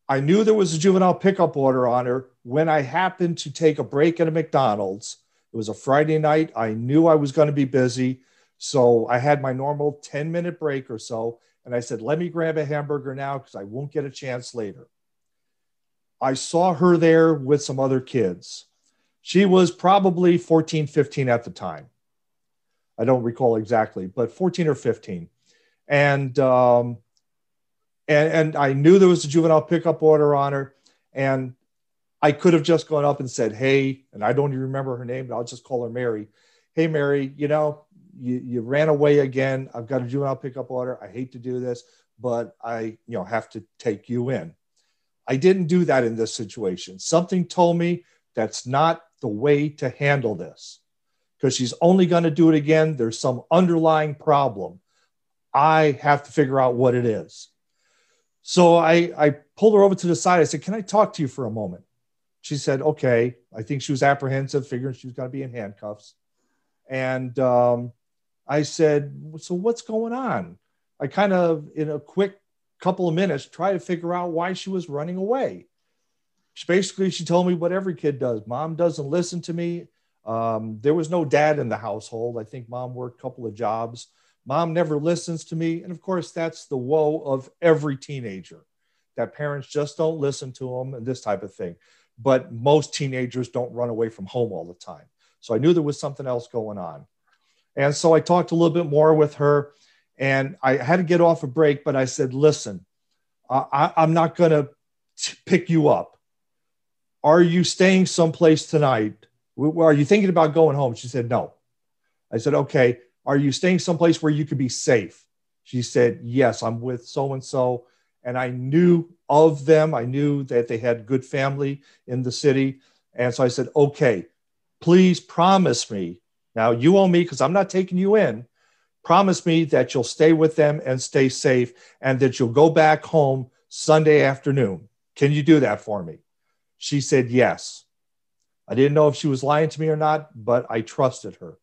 S2: I knew there was a juvenile pickup order on her when I happened to take a break at a McDonald's. It was a Friday night. I knew I was going to be busy, so I had my normal ten minute break or so, and I said, "Let me grab a hamburger now because I won't get a chance later." I saw her there with some other kids. She was probably 14, 15 at the time. I don't recall exactly, but 14 or 15. And, um, and, and I knew there was a juvenile pickup order on her. And I could have just gone up and said, Hey, and I don't even remember her name, but I'll just call her Mary. Hey, Mary, you know, you, you ran away again. I've got a juvenile pickup order. I hate to do this, but I, you know, have to take you in. I didn't do that in this situation. Something told me that's not the way to handle this because she's only going to do it again. There's some underlying problem. I have to figure out what it is. So I, I pulled her over to the side. I said, Can I talk to you for a moment? She said, Okay. I think she was apprehensive, figuring she was going to be in handcuffs. And um, I said, So what's going on? I kind of, in a quick couple of minutes try to figure out why she was running away. She, basically, she told me what every kid does. Mom doesn't listen to me. Um, there was no dad in the household. I think mom worked a couple of jobs. Mom never listens to me. And of course, that's the woe of every teenager that parents just don't listen to them and this type of thing. But most teenagers don't run away from home all the time. So I knew there was something else going on. And so I talked a little bit more with her. And I had to get off a break, but I said, listen, I, I'm not going to pick you up. Are you staying someplace tonight? Are you thinking about going home? She said, no. I said, okay. Are you staying someplace where you could be safe? She said, yes, I'm with so and so. And I knew of them. I knew that they had good family in the city. And so I said, okay, please promise me. Now you owe me because I'm not taking you in, promise me that you'll stay with them and stay safe and that you'll go back home Sunday afternoon. Can you do that for me? She said yes. I didn't know if she was lying to me or not, but I trusted her.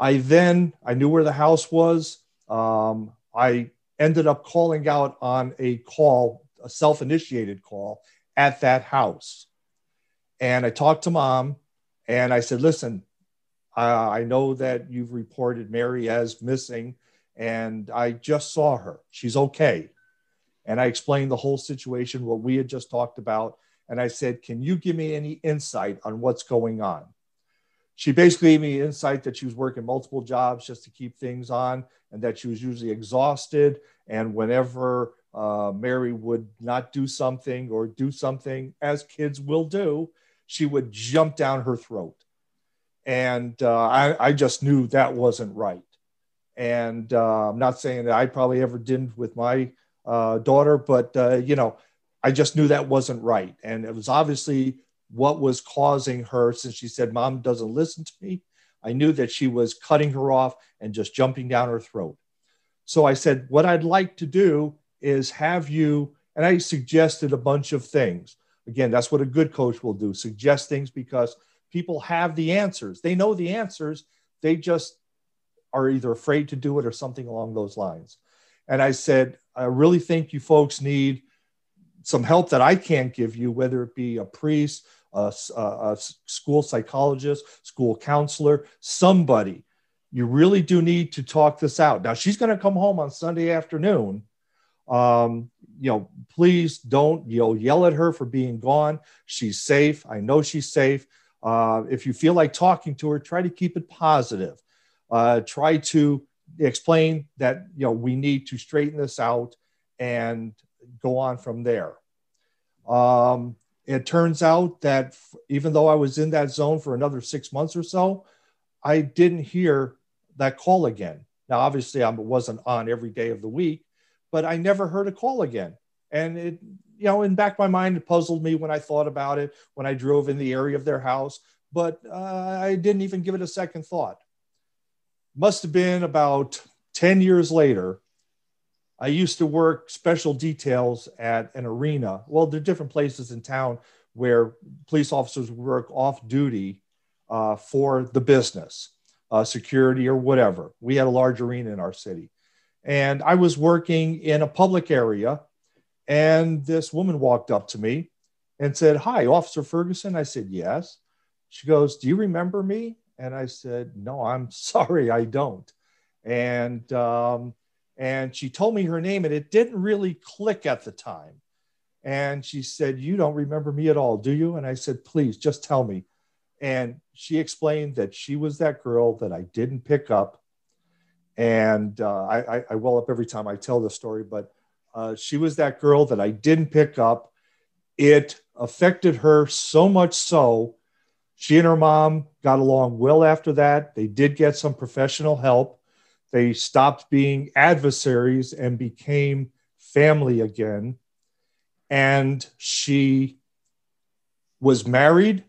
S2: I then, I knew where the house was. Um, I ended up calling out on a call, a self initiated call at that house. And I talked to mom and I said, listen, I know that you've reported Mary as missing, and I just saw her. She's okay. And I explained the whole situation, what we had just talked about. And I said, Can you give me any insight on what's going on? She basically gave me insight that she was working multiple jobs just to keep things on and that she was usually exhausted. And whenever uh, Mary would not do something or do something, as kids will do, she would jump down her throat and uh, I, I, just knew that wasn't right. And uh, I'm not saying that I probably ever did with my uh, daughter, but uh, you know, I just knew that wasn't right, and it was obviously what was causing her. Since she said, "Mom doesn't listen to me," I knew that she was cutting her off and just jumping down her throat. So I said, "What I'd like to do is have you," and I suggested a bunch of things. Again, that's what a good coach will do: suggest things because people have the answers. They know the answers. They just are either afraid to do it or something along those lines. And I said, I really think you folks need some help that I can't give you, whether it be a priest, a, a, school psychologist, school counselor, somebody. You really do need to talk this out. Now, she's going to come home on Sunday afternoon. Um, you know, please don't you know yell at her for being gone. She's safe. I know she's safe. Uh, if you feel like talking to her, try to keep it positive. Uh, try to explain that you know we need to straighten this out and go on from there. Um, it turns out that even though I was in that zone for another six months or so, I didn't hear that call again. Now, obviously, I wasn't on every day of the week, but I never heard a call again. And it you know, in back of my mind, it puzzled me when I thought about it, when I drove in the area of their house. but uh, I didn't even give it a second thought. Must have been about 10 years later. I used to work special details at an arena. Well, there are different places in town where police officers work off duty uh, for the business, uh, security or whatever. We had a large arena in our city. And I was working in a public area, and this woman walked up to me and said, Hi, Officer Ferguson. I said, Yes. She goes, Do you remember me? And I said, No, I'm [LAUGHS] sorry, I don't. And, um, and she told me her name, and it didn't really click at the time. And she said, You don't remember me at all, do you? And I said, Please just tell me. And she explained that she was that girl that I didn't pick up. And uh, I, I, well up every time I tell the story, but uh, she was that girl that I didn't pick up. It affected her so much so she and her mom got along well after that. They did get some professional help. They stopped being adversaries and became family again. And she was married.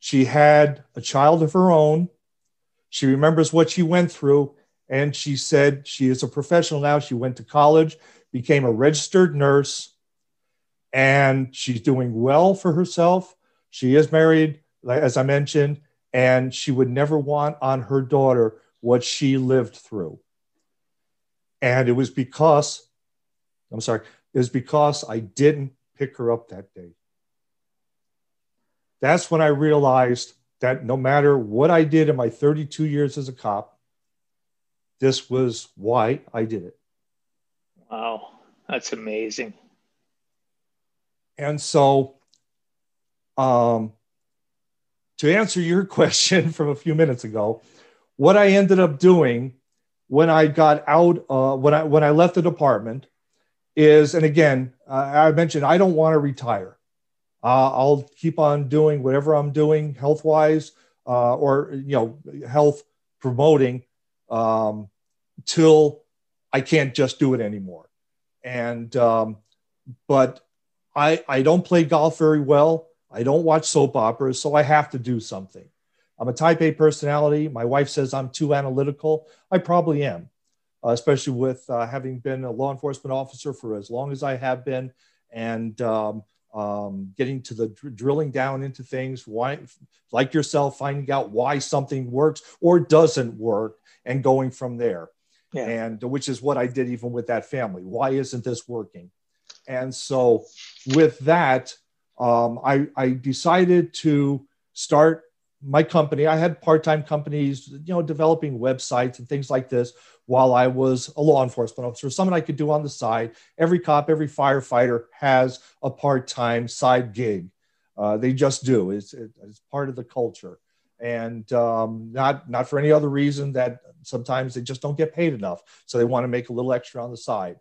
S2: She had a child of her own. She remembers what she went through. And she said she is a professional now. She went to college, became a registered nurse, and she's doing well for herself. She is married as I mentioned, and she would never want on her daughter what she lived through. And it was because, I'm sorry, it was because I didn't pick her up that day. That's when I realized that no matter what I did in my 32 years as a cop, this was why I did it.
S1: Wow, that's amazing.
S2: And so, um, to answer your [LAUGHS] question from a few minutes ago, what I ended up doing when I got out, uh, when I when I left the department, is, and again, uh, I mentioned I don't want to retire. Uh, I'll keep on doing whatever I'm doing health wise, uh, or you know, health promoting, um, till I can't just do it anymore. And um, but I I don't play golf very well. I don't watch soap operas, so I have to do something. I'm a type A personality. My wife says I'm too analytical. I probably am, uh, especially with uh, having been a law enforcement officer for as long as I have been and um, um, getting to the dr- drilling down into things, why, like yourself, finding out why something works or doesn't work and going from there. Yeah. And which is what I did even with that family. Why isn't this working? And so, with that, um, I, I decided to start my company. I had part-time companies, you know, developing websites and things like this while I was a law enforcement officer, something I could do on the side. Every cop, every firefighter has a part-time side gig. Uh, they just do. It's, it's part of the culture, and um, not not for any other reason that sometimes they just don't get paid enough, so they want to make a little extra on the side.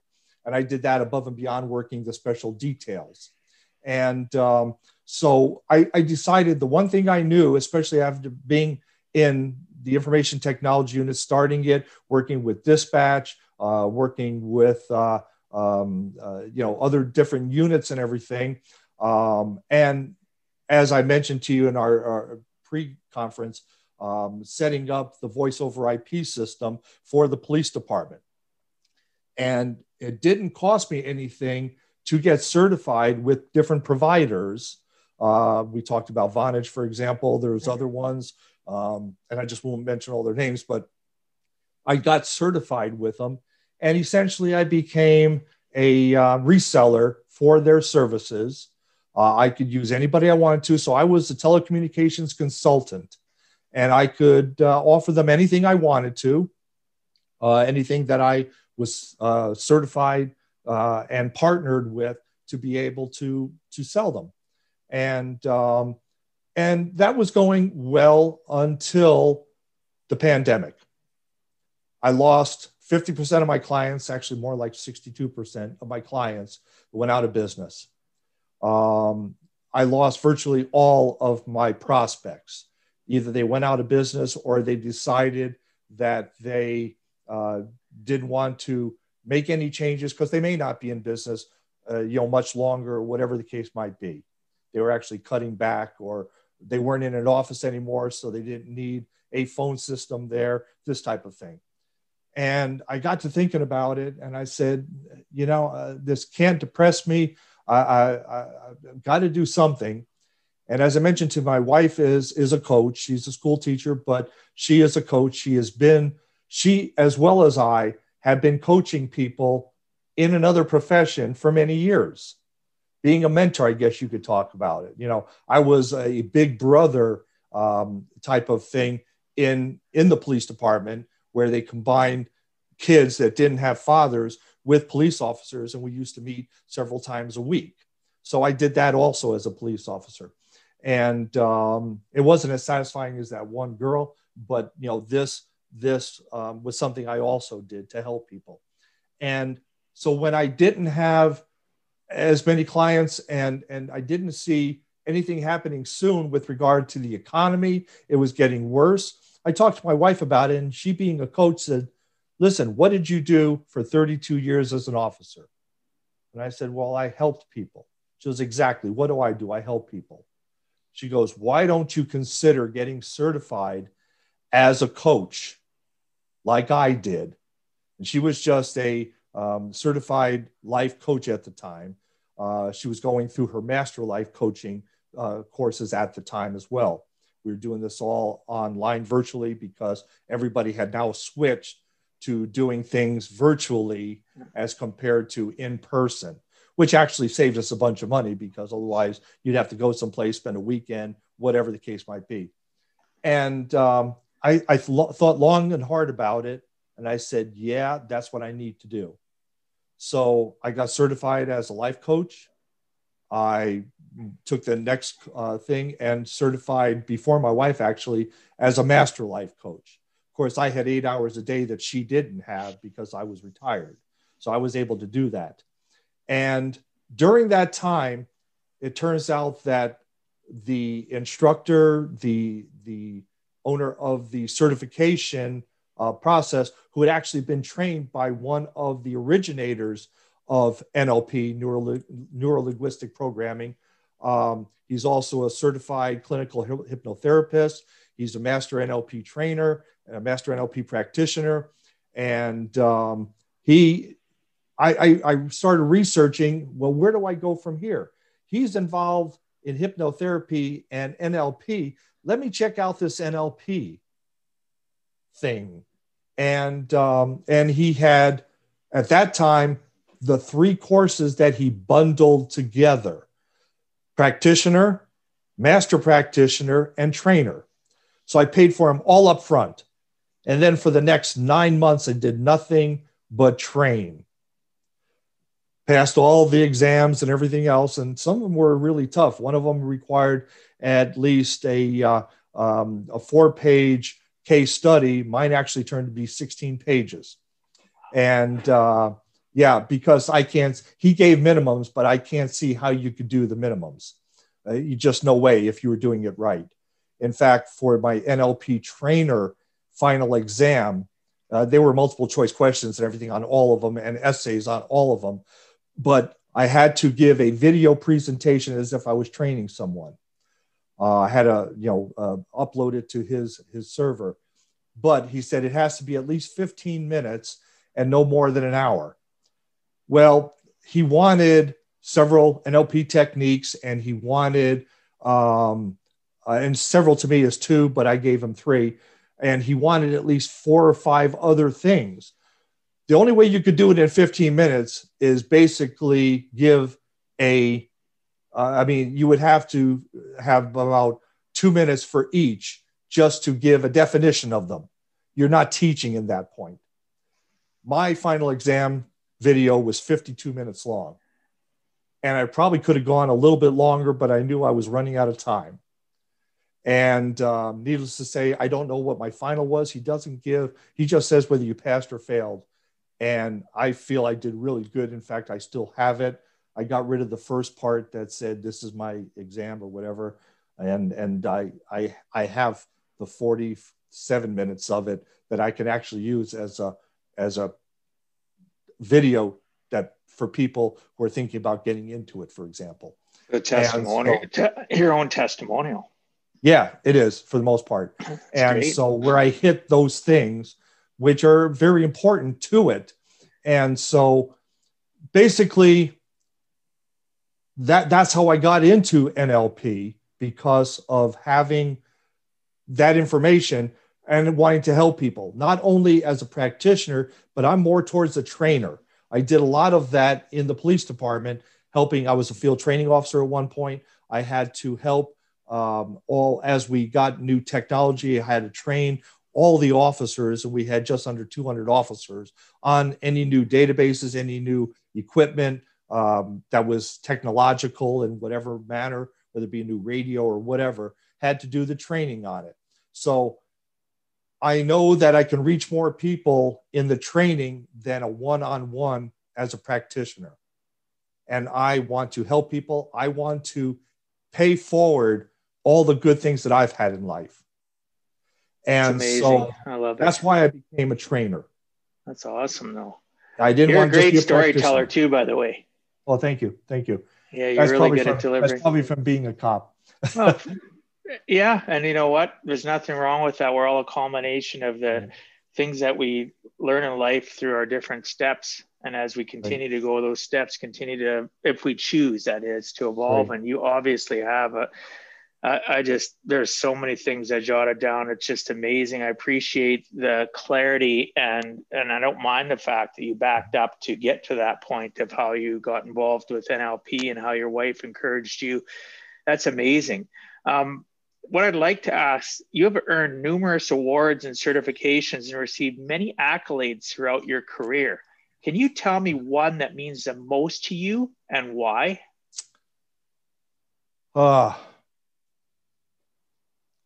S2: And I did that above and beyond working the special details. And um, so I, I, decided the one thing I knew, especially after being in the information technology unit, starting it, working with dispatch, uh, working with uh, um, uh, you know other different units and everything. Um, and as I mentioned to you in our, our pre-conference, um, setting up the voice over IP system for the police department. And it didn't cost me anything to get certified with different providers. Uh, we talked about Vonage, for example. There's other ones, um, and I just won't mention all their names, but I got certified with them. And essentially, I became a uh, reseller for their services. Uh, I could use anybody I wanted to. So I was a telecommunications consultant, and I could uh, offer them anything I wanted to, uh, anything that I was uh, certified uh, and partnered with to be able to to sell them, and um, and that was going well until the pandemic. I lost 50% of my clients, actually more like 62% of my clients went out of business. Um, I lost virtually all of my prospects. Either they went out of business or they decided that they uh, didn't want to make any changes because they may not be in business, uh, you know, much longer whatever the case might be. They were actually cutting back or they weren't in an office anymore, so they didn't need a phone system there, this type of thing. And I got to thinking about it, and I said, you know, uh, this can't depress me. I, I, I've got to do something. And as I mentioned to my wife is is a coach. She's a school teacher, but she is a coach. She has been she as well as I have been coaching people in another profession for many years. Being a mentor, I guess you could talk about it. You know, I was a big brother um, type of thing in in the police department where they combined kids that didn't have fathers with police officers, and we used to meet several times a week. So I did that also as a police officer and um, it wasn't as satisfying as that one girl but you know this this um, was something i also did to help people and so when i didn't have as many clients and and i didn't see anything happening soon with regard to the economy. It was getting worse. I talked to my wife about it and she being a coach said listen what did you do for 32 years as an officer? And i said well i helped people. She goes exactly. What do i do? I help people. She goes, Why don't you consider getting certified as a coach like I did? And she was just a um, certified life coach at the time. Uh, she was going through her master life coaching uh, courses at the time as well. We were doing this all online virtually because everybody had now switched to doing things virtually as compared to in person which actually saved us a bunch of money because otherwise you'd have to go someplace, spend a weekend, whatever the case might be. And um, I, I th- thought long and hard about it. And I said, yeah, that's what I need to do. So I got certified as a life coach. I took the next uh, thing and certified before my wife actually as a master life coach. Of course, I had eight hours a day that she didn't have because I was retired. So I was able to do that. And during that time, it turns out that the instructor, the, the owner of the certification uh, process, who had actually been trained by one of the originators of NLP, neuro linguistic programming. Um, he's also a certified clinical hypnotherapist. He's a master NLP trainer, a master NLP practitioner. And um, he I, I, I started researching well, where do I go from here? He's involved in hypnotherapy and NLP. Let me check out this NLP thing. And, um, and he had, at that time, the three courses that he bundled together practitioner, master practitioner, and trainer. So I paid for him all up front. And then for the next nine months, I did nothing but train passed all the exams and everything else, and some of them were really tough. One of them required at least a uh, um, a four page case study. Mine actually turned to be 16 pages, and uh, yeah, because I can't. He gave minimums, but I can't see how you could do the minimums. Uh, you just no way if you were doing it right. In fact, for my NLP trainer final exam, uh, there were multiple choice questions and everything on all of them and essays on all of them but I had to give a video presentation as if I was training someone. Uh, had to, you know, uh, upload it to his his server, but he said it has to be at least 15 minutes and no more than an hour. Well, he wanted several NLP techniques, and he wanted, um, uh, and several to me is two, but I gave him three, and he wanted at least four or five other things the only way you could do it in 15 minutes is basically give a. Uh, I mean, you would have to have about two minutes for each just to give a definition of them. You're not teaching in that point. My final exam video was 52 minutes long. And I probably could have gone a little bit longer, but I knew I was running out of time. And um, needless to say, I don't know what my final was. He doesn't give, he just says whether you passed or failed and I feel I did really good. In fact, I still have it. I got rid of the first part that said this is my exam or whatever, and and I I I have the 47 minutes of it that I can actually use as a as a video that for people who are thinking about getting into it, for example.
S1: The testimonial, so, your own testimonial.
S2: Yeah, it is for the most part. That's and great. so where I hit those things, which are very important to it. And so basically that that's how I got into NLP because of having that information and wanting to help people, not only as a practitioner, but I'm more towards a trainer. I did a lot of that in the police department, helping. I was a field training officer at one point. I had to help um, all as we got new technology. I had to train all the officers, and we had just under 200 officers on any new databases, any new equipment um, that was technological in whatever manner, whether it be a new radio or whatever, had to do the training on it. So I know that I can reach more people in the training than a one on one as a practitioner. And I want to help people. I want to pay forward all the good things that I've had in life. And so I love that. that's why I became a trainer.
S1: That's awesome, though.
S2: I didn't
S1: you're
S2: want
S1: a great a storyteller too, by the way.
S2: Well, thank you, thank you.
S1: Yeah, you're that's really good
S2: from,
S1: at delivering.
S2: That's probably from being a cop. [LAUGHS]
S1: well, yeah, and you know what? There's nothing wrong with that. We're all a culmination of the things that we learn in life through our different steps. And as we continue right. to go those steps, continue to, if we choose, that is, to evolve. Right. And you obviously have a I, I just there's so many things I jotted down. It's just amazing. I appreciate the clarity and and I don't mind the fact that you backed up to get to that point of how you got involved with NLP and how your wife encouraged you. That's amazing. Um, what I'd like to ask you have earned numerous awards and certifications and received many accolades throughout your career. Can you tell me one that means the most to you and why?
S2: Uh,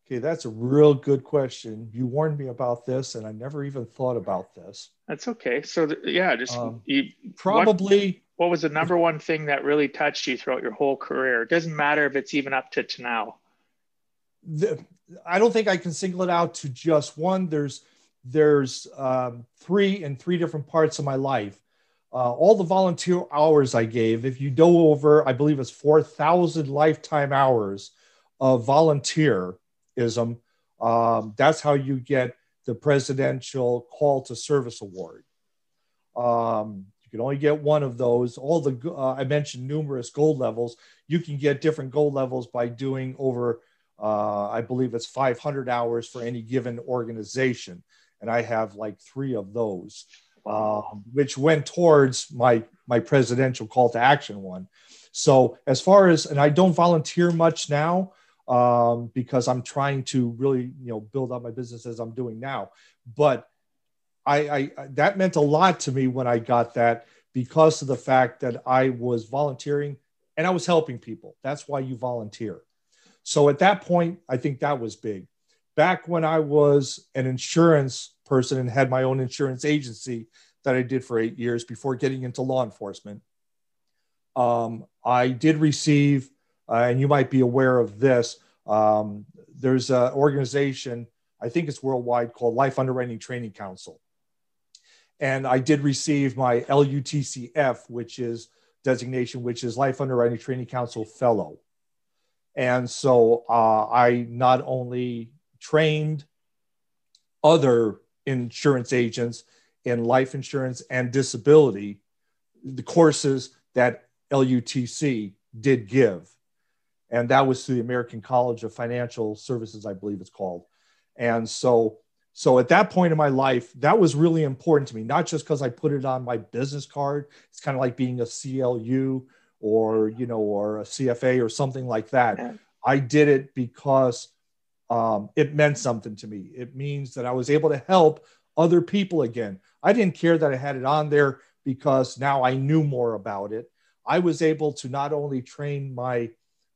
S2: Okay, that's a real good question. You warned me about this, and I never even thought about this.
S1: That's okay. So, th- yeah, just um, you,
S2: probably.
S1: What, what, was the number one thing that really touched you throughout your whole career? It doesn't matter if it's even up to, to now.
S2: The, I don't think I can single it out to just one. There's there's um, three in three different parts of my life. Uh, all the volunteer hours I gave, if you go over, I believe it's 4,000 lifetime hours of volunteer ism. Um, that's how you get the Presidential Call to Service Award. Um, you can only get one of those. All the uh, I mentioned numerous gold levels. You can get different gold levels by doing over, uh, I believe it's 500 hours for any given organization, and I have like three of those, um, which went towards my my presidential call to action one. So as far as and I don't volunteer much now um, because I'm trying to really, you know, build up my business as I'm doing now. But I, I that meant a lot to me when I got that because of the fact that I was volunteering and I was helping people. That's why you volunteer. So at that point, I think that was big. Back when I was an insurance person and had my own insurance agency that I did for eight years before getting into law enforcement, um, I did receive and you might be aware of this. Um, there's an organization, I think it's worldwide, called Life Underwriting Training Council. And I did receive my LUTCF, which is designation, which is Life Underwriting Training Council Fellow. And so uh, I not only trained other insurance agents in life insurance and disability, the courses that LUTC did give and that was through the American College of Financial Services, I believe it's called. And so, so at that point in my life, that was really important to me, not just because I put it on my business card. It's kind of like being a CLU or you know, or a CFA or something like that. Yeah. I did it because um, it meant something to me. It means that I was able to help other people again. I didn't care that I had it on there because now I knew more about it. I was able to not only train my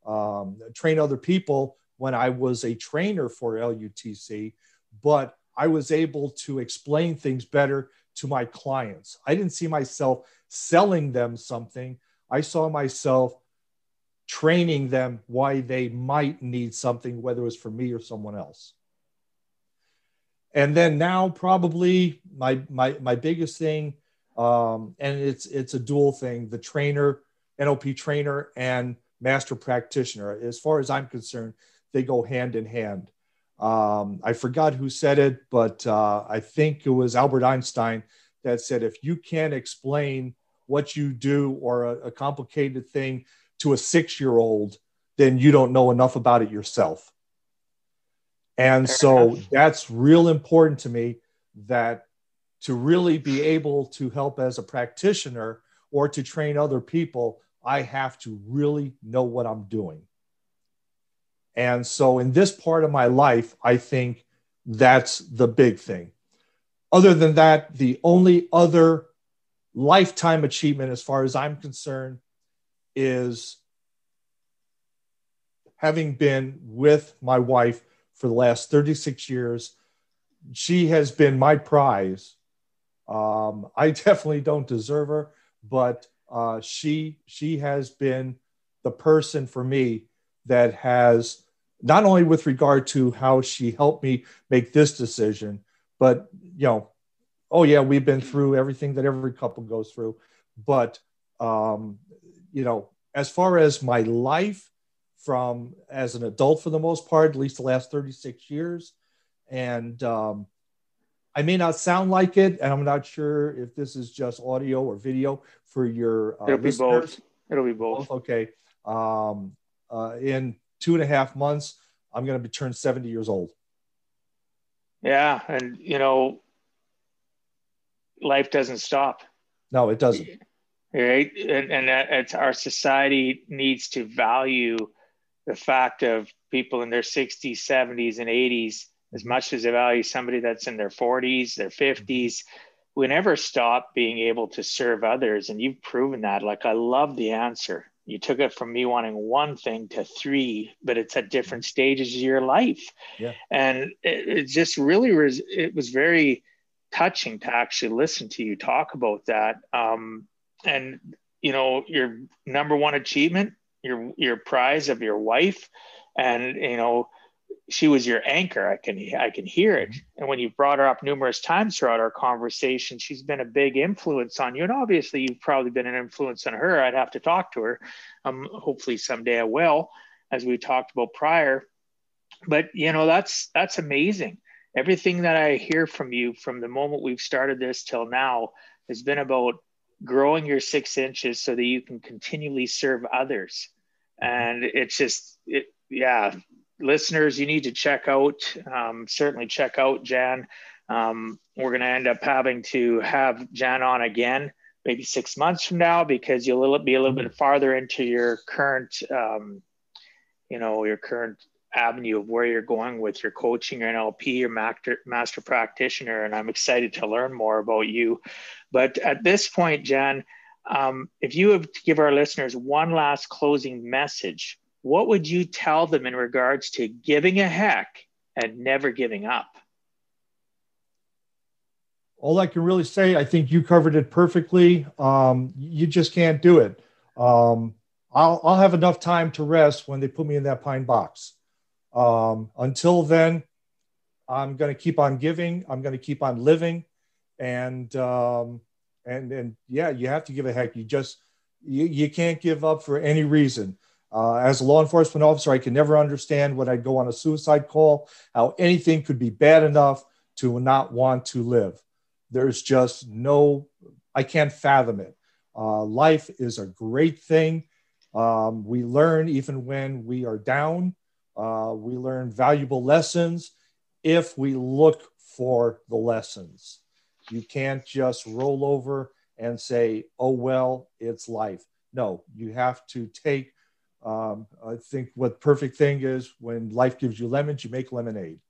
S2: um, train other people when I was a trainer for LUTC, but I was able to explain things better to my clients. I didn't see myself selling them something. I saw myself training them why they might need something, whether it was for me or someone else. And then now, probably my my my biggest thing, um, and it's it's a dual thing: the trainer, NLP trainer, and master practitioner. As far as I'm concerned, they go hand in hand. Um, I forgot who said it, but uh, I think it was Albert Einstein that said if you can't explain what you do or a, a complicated thing to a six year old, then you don't know enough about it yourself. And Fair so enough. that's real important to me that to really be able to help as a practitioner or to train other people, I have to really know what I'm doing. And so in this part of my life, I think that's the big thing. Other than that, the only other lifetime achievement, as far as I'm concerned, is having been with my wife for the last 36 years. She has been my prize. Um, I [LAUGHS] definitely don't deserve her, but uh, she she has been the person for me that has not only with regard to how she helped me make this decision, but you know, oh yeah, we've been through everything that every couple goes through, but um, you know, as far as my life from as an adult for the most part, at least the last 36 years, and um, I may not sound like it, and I'm not sure if this is just audio or video for your
S1: uh, It'll listeners. be both. It'll be both.
S2: okay. Um, uh, in two and a half months, I'm going to be turned 70 years old.
S1: Yeah. And, you know, life doesn't stop.
S2: No, it doesn't.
S1: Right. And, and it's our society needs to value the fact of people in their 60s, 70s, and 80s as much as they value somebody that's in their 40s, their 50s. We never stop being able to serve others. And you've proven that. Like, I love the answer you took it from me wanting one thing to three but it's at different stages of your life
S2: yeah.
S1: and it, it just really was it was very touching to actually listen to you talk about that um, and you know your number one achievement your your prize of your wife and you know she was your anchor. I can I can hear it. Mm-hmm. And when you've brought her up numerous times throughout our conversation, she's been a big influence on you. And obviously, you've probably been an influence on her. I'd have to talk to her. Um, hopefully someday I will, as we talked about prior. But you know, that's that's amazing. Everything that I hear from you from the moment we've started this till now has been about growing your six inches so that you can continually serve others. Mm-hmm. And it's just it yeah listeners, you need to check out, um, certainly check out Jan. Um, we're going to end up having to have Jan on again, maybe six months from now, because you'll be a little bit farther into your current, um, you know, your current avenue of where you're going with your coaching, your NLP, your master, master practitioner. And I'm excited to learn more about you. But at this point, Jan, um, if you have to give our listeners one last closing message what would you tell them in regards to giving a heck and never giving up?
S2: All I can really say, I think you covered it perfectly. Um, you just can't do it. Um, I'll, I'll have enough time to rest when they put me in that pine box. Um, until then, I'm going to keep on giving. I'm going to keep on living, and um, and and yeah, you have to give a heck. You just you, you can't give up for any reason. Uh, as a law enforcement officer, I can never understand when I go on a suicide call how anything could be bad enough to not want to live. There's just no, I can't fathom it. Uh, life is a great thing. Um, we learn even when we are down. Uh, we learn valuable lessons if we look for the lessons. You can't just roll over and say, oh, well, it's life. No, you have to take um, I think what perfect thing is when life gives you lemons, you make lemonade.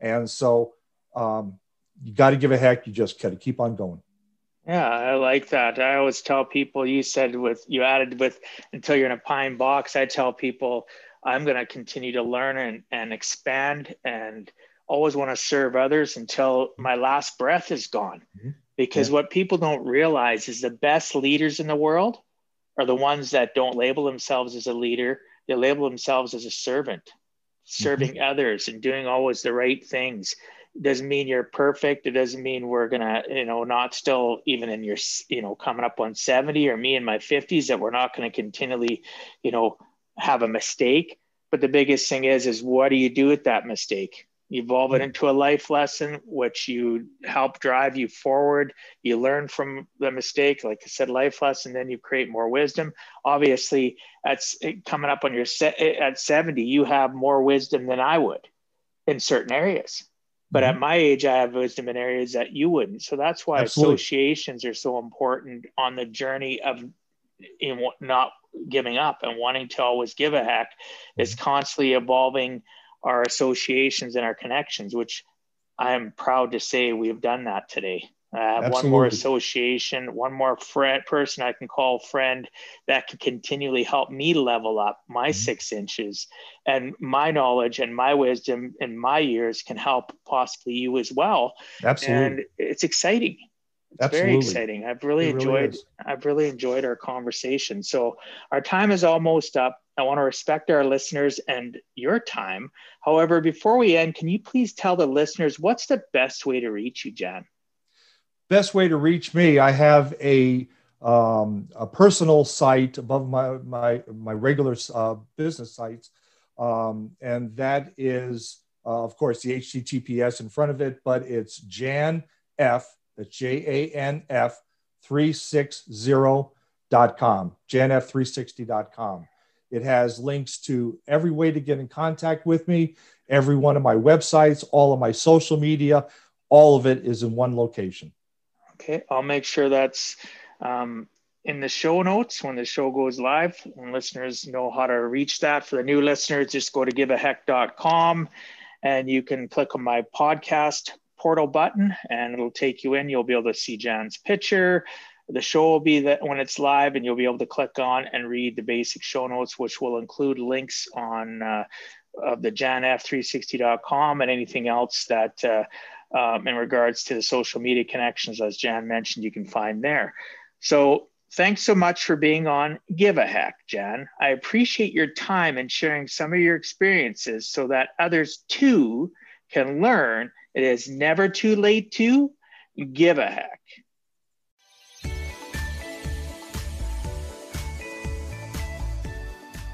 S2: And so um, you got to give a heck. You just got to keep on going.
S1: Yeah, I like that. I always tell people, you said with, you added with until you're in a pine box. I tell people I'm going to continue to learn and, and expand and always want to serve others until my last breath is gone. Mm-hmm. Because yeah. what people don't realize is the best leaders in the world are the ones that don't label themselves as a leader. They label themselves as a servant, serving mm-hmm. others and doing always the right things. It doesn't mean you're perfect. It doesn't mean we're gonna, you know, not still even in your, you know, coming up on 70 or me in my 50s that we're not gonna continually, you know, have a mistake. but the biggest thing is is what do you do with that mistake evolve it mm-hmm. into a life lesson which you help drive you forward you learn from the mistake like i said life lesson then you create more wisdom obviously at coming up on your set at 70 you have more wisdom than i would in certain areas but mm-hmm. at my age i have wisdom in areas that you wouldn't so that's why Absolutely. associations are so important on the journey of in not giving up and wanting to always give a heck mm-hmm. is constantly evolving our associations and our connections, which I am proud to say we've done that today. I have Absolutely. one more association, one more friend person I can call friend that can continually help me level up my mm-hmm. six inches and my knowledge and my wisdom and my years can help possibly you as well.
S2: Absolutely.
S1: And it's exciting. It's Absolutely. very exciting. I've really it enjoyed really I've really enjoyed our conversation. So our time is almost up. I want to respect our listeners and your time. However, before we end, can you please tell the listeners what's the best way to reach you, Jan?
S2: Best way to reach me, I have a um, a personal site above my my my regular uh, business sites, um, and that is uh, of course the HTTPS in front of it, but it's Jan F that's J A N F 360.com, janf360.com. It has links to every way to get in contact with me, every one of my websites, all of my social media, all of it is in one location.
S1: Okay, I'll make sure that's um, in the show notes when the show goes live. And listeners know how to reach that. For the new listeners, just go to giveaheck.com and you can click on my podcast portal button and it'll take you in. You'll be able to see Jan's picture. The show will be that when it's live, and you'll be able to click on and read the basic show notes, which will include links on uh, of the janf360.com and anything else that uh, um, in regards to the social media connections, as Jan mentioned, you can find there. So thanks so much for being on Give a Heck, Jan. I appreciate your time and sharing some of your experiences so that others too can learn it is never too late to give a heck.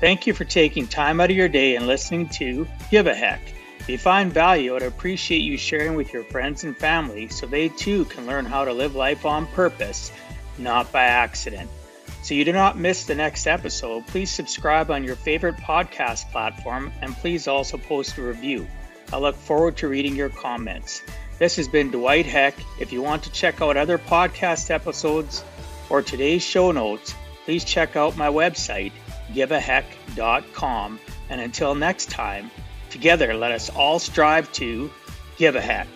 S1: Thank you for taking time out of your day and listening to Give a Heck. If you find value, I'd appreciate you sharing with your friends and family so they too can learn how to live life on purpose, not by accident. So you do not miss the next episode, please subscribe on your favorite podcast platform and please also post a review. I look forward to reading your comments. This has been Dwight Heck. If you want to check out other podcast episodes or today's show notes, please check out my website, giveaheck.com. And until next time, together let us all strive to give a heck.